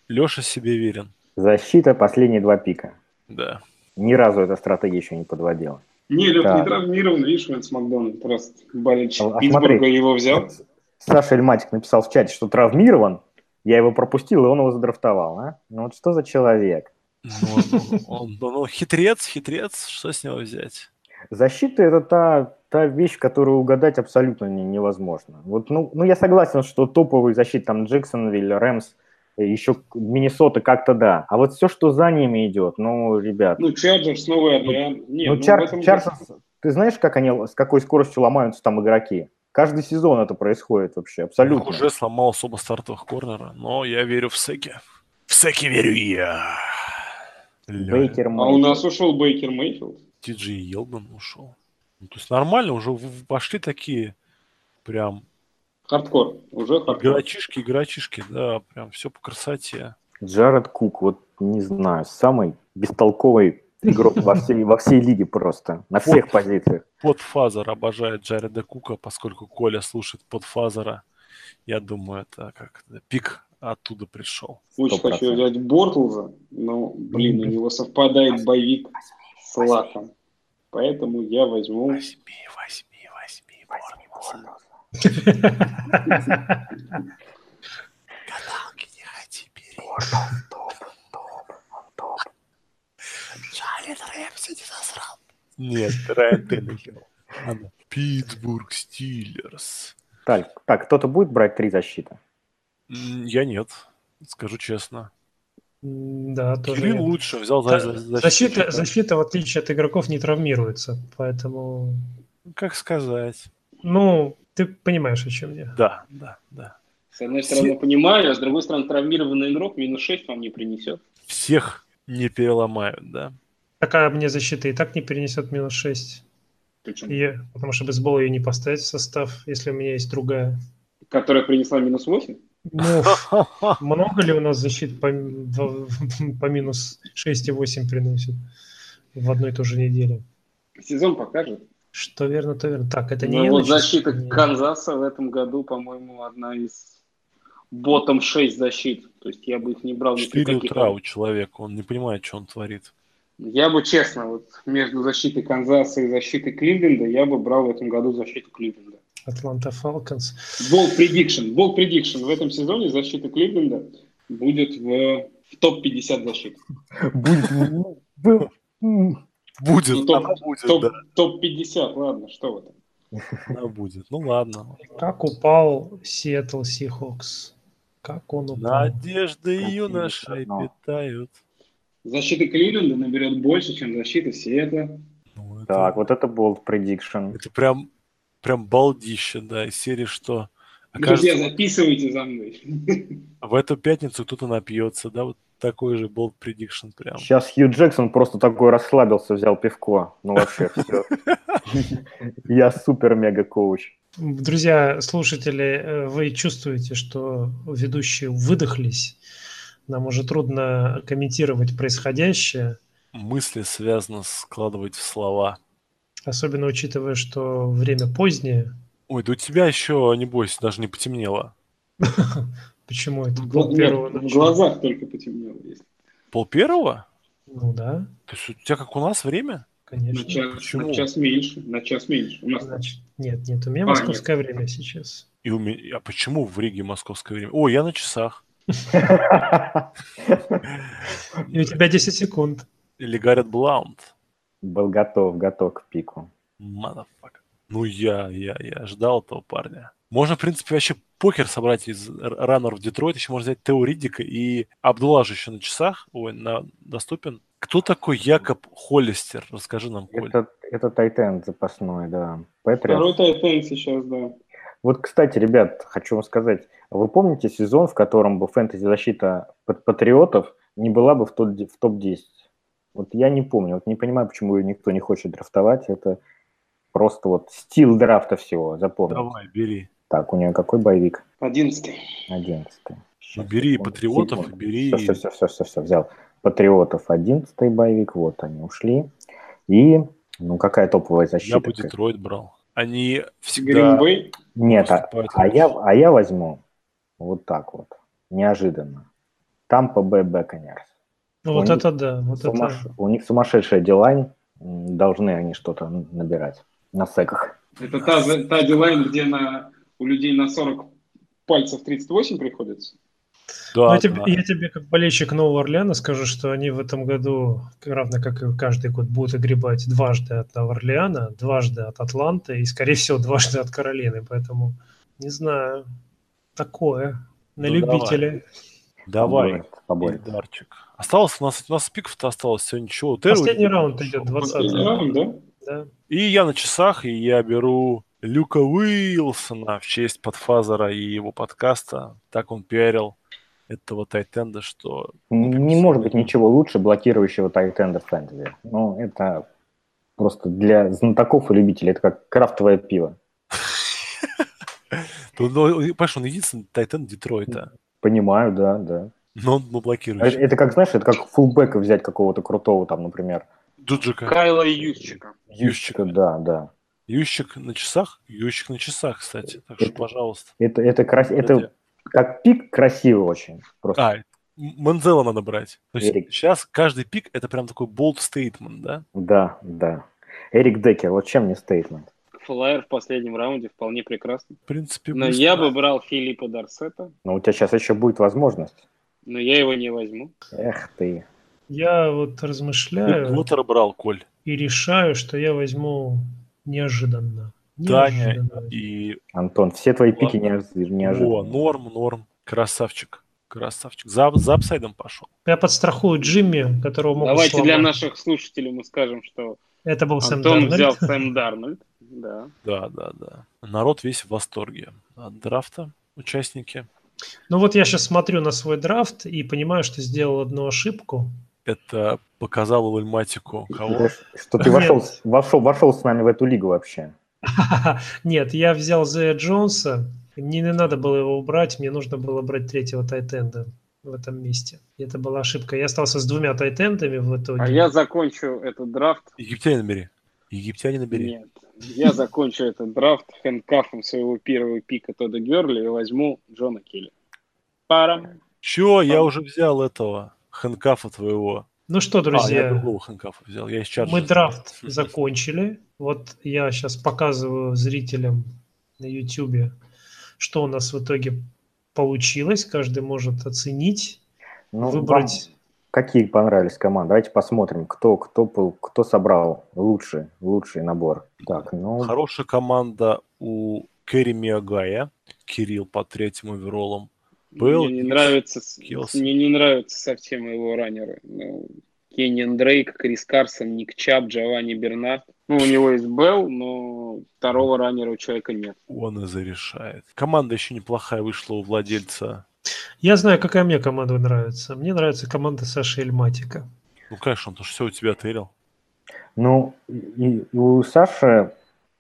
Леша себе верен. защита последние два пика. Да. Ни разу эта стратегия еще не подводила. Не, Лех, Так. не травмирован, видишь, Вэнс Макдональд просто болельщик А Питтсбурга смотри, его взял. Саша Эльматик написал в чате, что травмирован. Я его пропустил, и он его задрафтовал. А? Ну вот что за человек? Ну, он, он- он- он хитрец, хитрец, что с него взять? Защита – это та, та вещь, которую угадать абсолютно не- невозможно. Вот, ну, ну, я согласен, что топовые защиты, там, Джексонвилл, Рэмс, э, еще Миннесота как-то да. А вот все, что за ними идет, ну, ребят, Ну, Чарджерс, Новый Орлеан. Не, ну, ну, Чар- этом- Чарджерс, ты знаешь, как они, с какой скоростью ломаются там игроки? Каждый сезон это происходит вообще, абсолютно. Уже сломал особо стартовых корнера, но я верю в Секи. В Секи верю я. Бейкер А у нас ушел Бейкер Мейфилд. Ти Джей Елден ушел. Ну, то есть нормально, уже пошли такие прям Хардкор. Уже хардкор. игрочишки, игрочишки, да, прям все по красоте. Джаред Кук, вот не знаю, самый бестолковый игрок во всей, во всей лиге просто, на всех позициях. Podfather обожает Джареда Кука, поскольку Коля слушает Podfather а. Я думаю, это как пик оттуда пришел. Очень хочу взять Бортлза, но, блин, у него совпадает bye week с Лаком. Поэтому я возьму... Возьми, возьми, возьми, Бортлза. Гадалки не ходи, бери. Джален Рэмси не засрал. Нет, Райан Теннехилл. Питтсбург Стиллерс. Так, так, кто-то будет брать три защиты? Я нет, скажу честно. Да, тоже. Кирилл нет. лучше взял за, за- защиту. Защита, защита, в отличие от игроков, не травмируется. Поэтому, Как сказать? ну, ты понимаешь, о чем я. Да, да, да. С одной Все- стороны, понимаю, а с другой стороны, травмированный игрок минус 6 вам не принесет. Всех не переломают, да. Такая мне защита и так не перенесет минус 6. Причем, И- потому что бейсбол ее не поставить в состав, если у меня есть другая. которая принесла минус 8. Ну, много ли у нас защит по, по минус 6 и 8 приносит в одной и той же неделе? Сезон покажет. Что верно, то верно. Так, это не Ну я вот защита Не. Канзаса в этом году, по-моему, одна из ботом 6 защит. То есть я бы их не брал ни при 4 каких утра у человека, он не понимает, что он творит. Я бы, честно, вот между защитой Канзаса и защитой Кливленда, я бы брал в этом году защиту Кливленда. Атланта Фалконс. Bold prediction. Bold prediction. В этом сезоне защита Кливленда будет в, в топ-50 защит. Будет. Был- Будет, Ну, топ- она будет, Топ, да. топ-50, ладно, что в этом. Она будет. Ну ладно. Как упал Сиэтл Сихокс? Как он упал? Надежды Как юношей но. питают. Защита Кливленда наберет больше, чем защита Сиэтла. Ну, это, Так, вот это bold prediction. это прям, прям балдище, да, из серии, что Друзья, окажется, записывайте за мной. в эту пятницу кто-то напьется, да, вот такой же болт предикшн прям. Сейчас Хью Джексон просто такой расслабился, взял пивко. Ну вообще все. Я супер-мега-коуч. Друзья, слушатели, э, вы чувствуете, что ведущие выдохлись. Нам уже трудно комментировать происходящее, Мысли связано складывать в слова. особенно учитывая, что время позднее. Ой, да у тебя еще, небось, даже не потемнело. Почему это В пол гла- первого нет, в глазах только потемнело. если. Пол первого? Ну да, То есть у тебя как у нас время? На конечно. час, Почему? на час меньше. На час меньше. У нас Значит, нет, нет, у меня А, московское время сейчас. И у меня... А почему в Риге московское время? О, я на часах. И у тебя 10 секунд. Или Гаррет Блаунд. Был готов, готов к пику. Motherfucker. Ну я, я, я ждал этого парня. Можно, в принципе, вообще покер собрать из раннеров Детройт. Еще можно взять Тео Риддика и Абдулла же еще на часах. Ой, на, доступен. Кто такой Якоб Холлистер? Расскажи нам, Коль. Это, это Тайтен запасной, да. Патриот. Второй тайтен сейчас, да. Вот, кстати, ребят, хочу вам сказать, вы помните сезон, в котором бы фэнтези-защита пат- патриотов не была бы в, топ- в топ-10? Вот я не помню, вот не понимаю, почему ее никто не хочет драфтовать. Это просто вот стил драфта всего, запомните. Давай, бери. Так, у нее какой боевик? Одиннадцатый. Одиннадцатый. Ну, бери патриотов, и бери... Все, все, все, все, все, все, взял. Патриотов одиннадцатый боевик, вот они ушли. И, ну, какая топовая защита? Я бы Детройт брал. Они всегда... Гринбей. Нет, а, а я, а я возьму вот так вот, неожиданно. Тампа Б Бэконерс. Ну У вот них это да, вот Сумаш- это. У них сумасшедшая дилайн, должны они что-то набирать на секах. Это та, та дилайн, где на, у людей на 40 пальцев 38 приходится? Да, ну, я, тебе, я тебе, как болельщик Нового Орлеана, скажу, что они в этом году, равно как и каждый год, будут огребать дважды от Нового Орлеана, дважды от Атланты и, скорее всего, дважды от Каролины. Поэтому, не знаю, такое. На ну, любителя. Давай, давай Дарчик. Осталось у нас, у нас пиков-то осталось все ничего. Последний раунд идет, 20 раунд, да? Да. И я на часах, и я беру Люка Уилсона в честь подфазера и его подкаста. Так он пиарил этого тайтенда, что... Не может быть ничего лучше блокирующего тайтенда в фэнтези. Ну, это просто для знатоков и любителей. Это как крафтовое пиво. Ну, понимаешь, он единственный тайтенд Детройта. Понимаю, да, да. Но он блокирующий. Это как, знаешь, это как фулбека взять какого-то крутого там, например. Джуджика. Кайла Ющика. Ющика, да, да. Ющик на часах? Ющик на часах, кстати. Так что, пожалуйста. Это, это, крас... это как пик красиво очень. Просто. А, Манзела надо брать. То есть Эрик. сейчас каждый пик это прям такой болт стейтмент, да? Да, да. Эрик Декер, вот чем не statement? Flyer в последнем раунде вполне прекрасный. В принципе, Но я бы брал Филиппа Дорсетта. Но у тебя сейчас еще будет возможность. Но я его не возьму. Эх ты. Я вот размышляю. Лутер брал, Коль. И решаю, что я возьму неожиданно. Таня и... Антон, все твои пики неожиданные. О, норм, норм. Красавчик. Красавчик. За, за апсайдом пошел. Я подстрахую Джимми, которого могу Давайте сломать. для наших слушателей мы скажем, что это был Антон Сэм Дарнольд. взял Сэм Дарнольд. Да. да, да, да. Народ весь в восторге от драфта, участники. Ну вот я сейчас смотрю на свой драфт и понимаю, что сделал одну ошибку. Это показал Ульматику кого? Что ты вошел, вошел, вошел с нами в эту лигу вообще. Нет, я взял Зея Джонса. Мне не надо было его убрать, мне нужно было брать третьего тайтенда в этом месте. И это была ошибка. Я остался с двумя тайтендами в итоге. А я закончу этот драфт. Египтянин бери. Египтянина бери. Нет. Я закончу этот драфт хэндкафом своего первого пика Тода Герли и возьму Джона Келли. Парам. Чё? Я уже взял этого хэндкафа твоего. Ну что, друзья, а, я другого хэндкафа взял. Я из мы драфт закончили. Вот я сейчас показываю зрителям на YouTube, что у нас в итоге получилось. Каждый может оценить, ну, выбрать. какие понравились команды? Давайте посмотрим, кто, кто, кто собрал лучший, лучший набор. Так, ну... Хорошая команда у Кэрри Миагая, Кирилл по третьим оверолам. Был мне не нравится, мне не нравится совсем его раннеры. Ну, Кенниан Дрейк, Крис Карсон, Ник Чап, Джованни Бернард. Ну, у него есть Белл, но второго раннера у человека нет. Он и зарешает. Команда еще неплохая вышла у владельца. Я знаю, какая мне команда нравится. Мне нравится команда Саши Эльматика. Ну, конечно, он то все у тебя тырил. Ну, и, и у Саши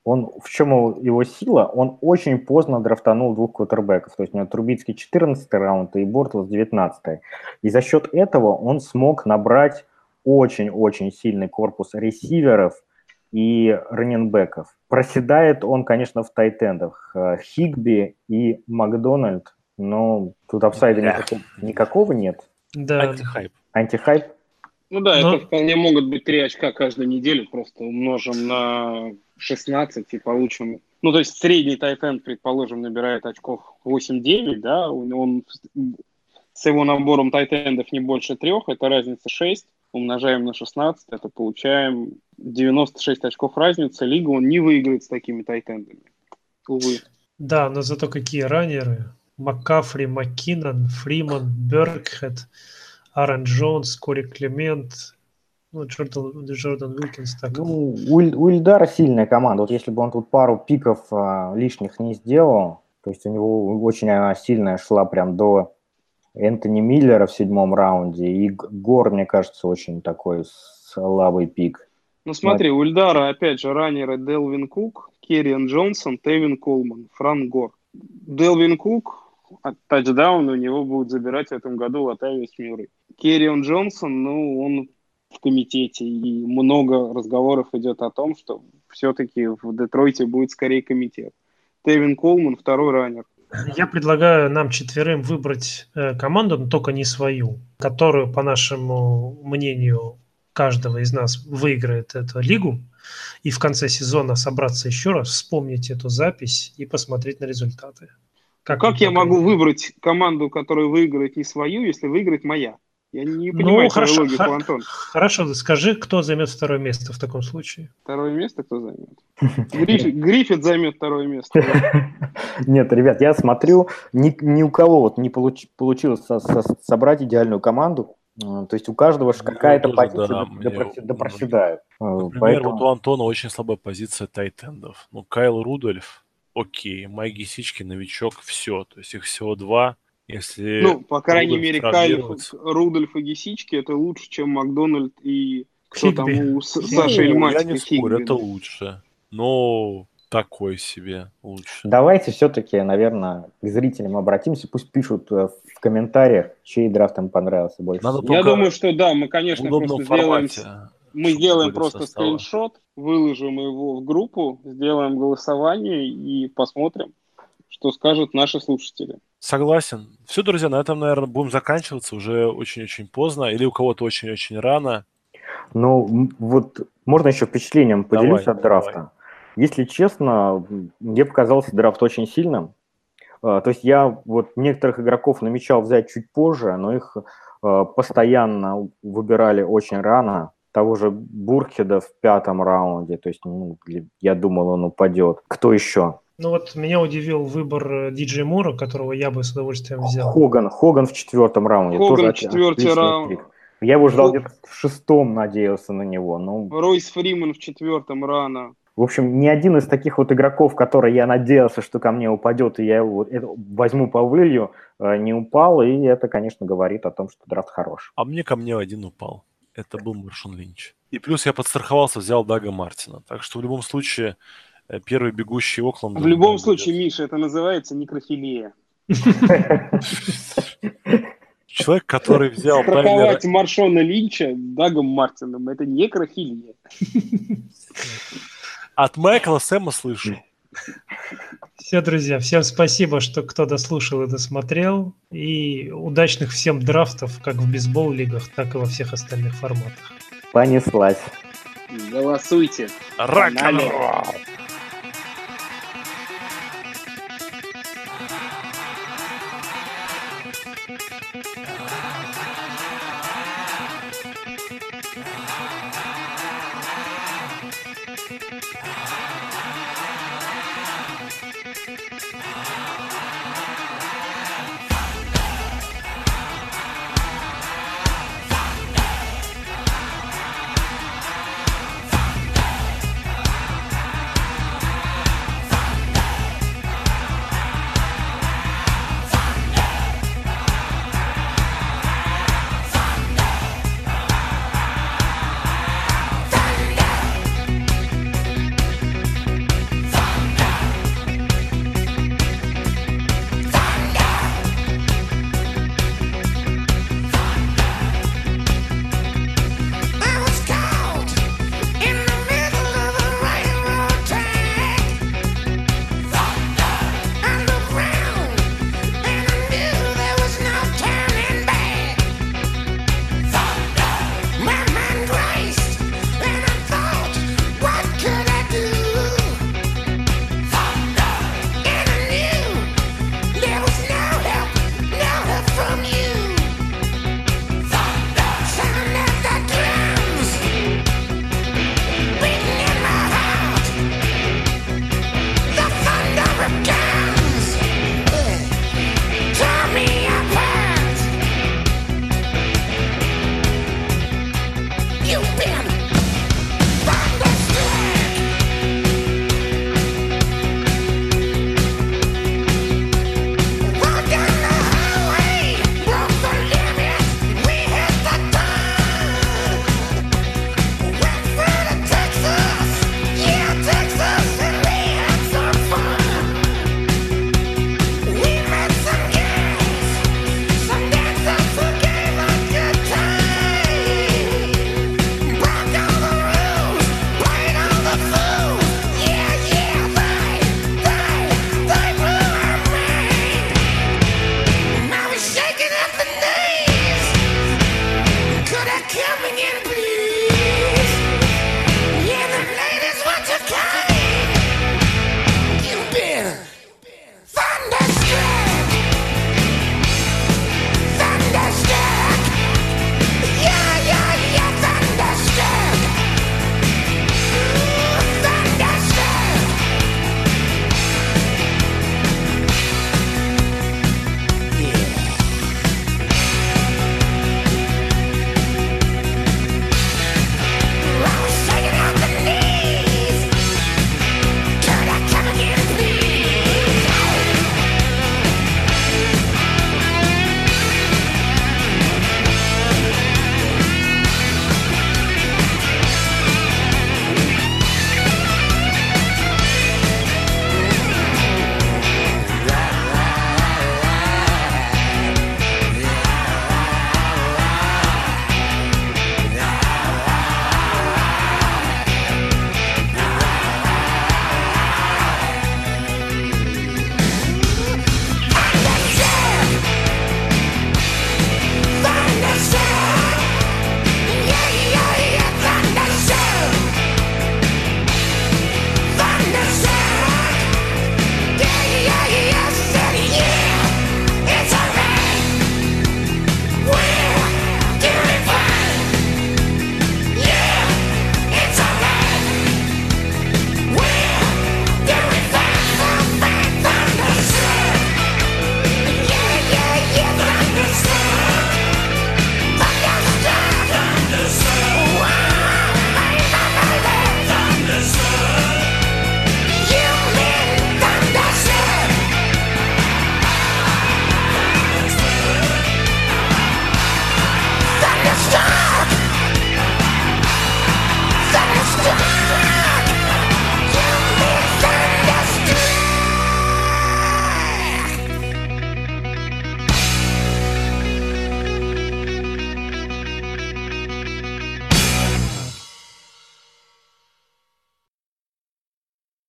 он, в чем его сила? Он очень поздно драфтанул двух квотербеков. То есть у него Трубицкий 14 раунд и Бортлс 19 И за счет этого он смог набрать очень-очень сильный корпус ресиверов и раненбеков. Проседает он, конечно, в тайтендах. Э, Хигби и Макдональд, но тут апсайда никакого, никакого нет. Да. Антихайп. Антихайп? Ну да, но... это вполне могут быть три очка каждую неделю, просто умножим на 16 и получим... Ну, то есть средний тайтенд, предположим, набирает очков 8-9, да, он с его набором тайтендов не больше трех, это разница 6 умножаем на 16, это получаем 96 очков разницы. Лига он не выиграет с такими тайтендами. Увы. Да, но зато какие раннеры. Маккафри, Маккинон, Фриман, Бергхед, Аарон Джонс, Кори Клемент, ну, Джордан, Джордан Уилкинс. Так. Ну, у, у Ильдара сильная команда. Вот если бы он тут пару пиков а, лишних не сделал, то есть у него очень она сильная шла прям до Энтони Миллера в седьмом раунде, и Гор, мне кажется, очень такой слабый пик. Ну смотри, у Ильдара, опять же, раннеры Делвин Кук, Керриан Джонсон, Тевин Колман, Франк Гор. Делвин Кук, тачдаун у него будут забирать в этом году Латавиус Мюррей. Керриан Джонсон, ну, он в комитете, и много разговоров идет о том, что все-таки в Детройте будет скорее комитет. Тевин Колман, второй раннер. Я предлагаю нам четверым выбрать э, команду, но только не свою, которую, по нашему мнению, каждого из нас выиграет эту лигу, и в конце сезона собраться еще раз, вспомнить эту запись и посмотреть на результаты. Как, как я могу выбрать команду, которая выиграет не свою, если выиграет моя? Я не ну, понимаю ну, хорошо, логику, х- Антон. Хорошо, скажи, кто займет второе место в таком случае? Второе место кто займет? Гриффит, Гриффит займет второе место. Нет, ребят, я смотрю, ни, ни у кого вот не получ, получилось со, со, собрать идеальную команду. А, то есть у каждого же какая-то позиция да, да, проседает. да проседает. Например, Поэтому... вот у Антона очень слабая позиция тайтендов. Ну, Кайл Рудольф, окей, Майги Сички, новичок, все. То есть их всего два если ну, по крайней мере, Кайл, Рудольф и Гисички это лучше, чем Макдональд и кто Хигби. там у Саши ну, Я не спорю, это лучше. Но такой себе лучше. Давайте все-таки, наверное, к зрителям обратимся. Пусть пишут э, в комментариях, чей драфт им понравился больше. Надо Я думаю, что да, мы, конечно, просто сделаем... Мы сделаем просто состава. скриншот, выложим его в группу, сделаем голосование и посмотрим, что скажут наши слушатели. Согласен. Все, друзья, на этом, наверное, будем заканчиваться. Уже очень-очень поздно. Или у кого-то очень-очень рано. Ну, вот можно еще впечатлением поделюсь давай, от драфта. Давай. Если честно, мне показался драфт очень сильным. А, то есть я вот некоторых игроков намечал взять чуть позже, но их а, постоянно выбирали очень рано. Того же Бурхеда в пятом раунде, то есть ну, я думал, он упадет. Кто еще? Ну вот меня удивил выбор э, Диджей Мура, которого я бы с удовольствием взял. Хоган, Хоган в четвертом раунде. Хоган тоже в четвертый раунд. Я его ждал где-то в шестом, надеялся на него. Но... Ройс Фриман в четвертом рано. В общем, ни один из таких вот игроков, которые я надеялся, что ко мне упадет, и я его возьму по вылью, э, не упал, и это, конечно, говорит о том, что драфт хорош. А мне ко мне один упал. Это был Маршон Линч. И плюс я подстраховался, взял Дага Мартина. Так что в любом случае Э, первый бегущий Окленд. В любом случае, Миша, это называется некрофилия. Человек, который взял... Страховать Маршона Линча Дагом Мартином, это некрофилия. От Майкла Сэма слышу. Все, друзья, всем спасибо, что кто дослушал и досмотрел. И удачных всем драфтов, как в бейсбол-лигах, так и во всех остальных форматах. Понеслась. Голосуйте. Рок-н-ролл.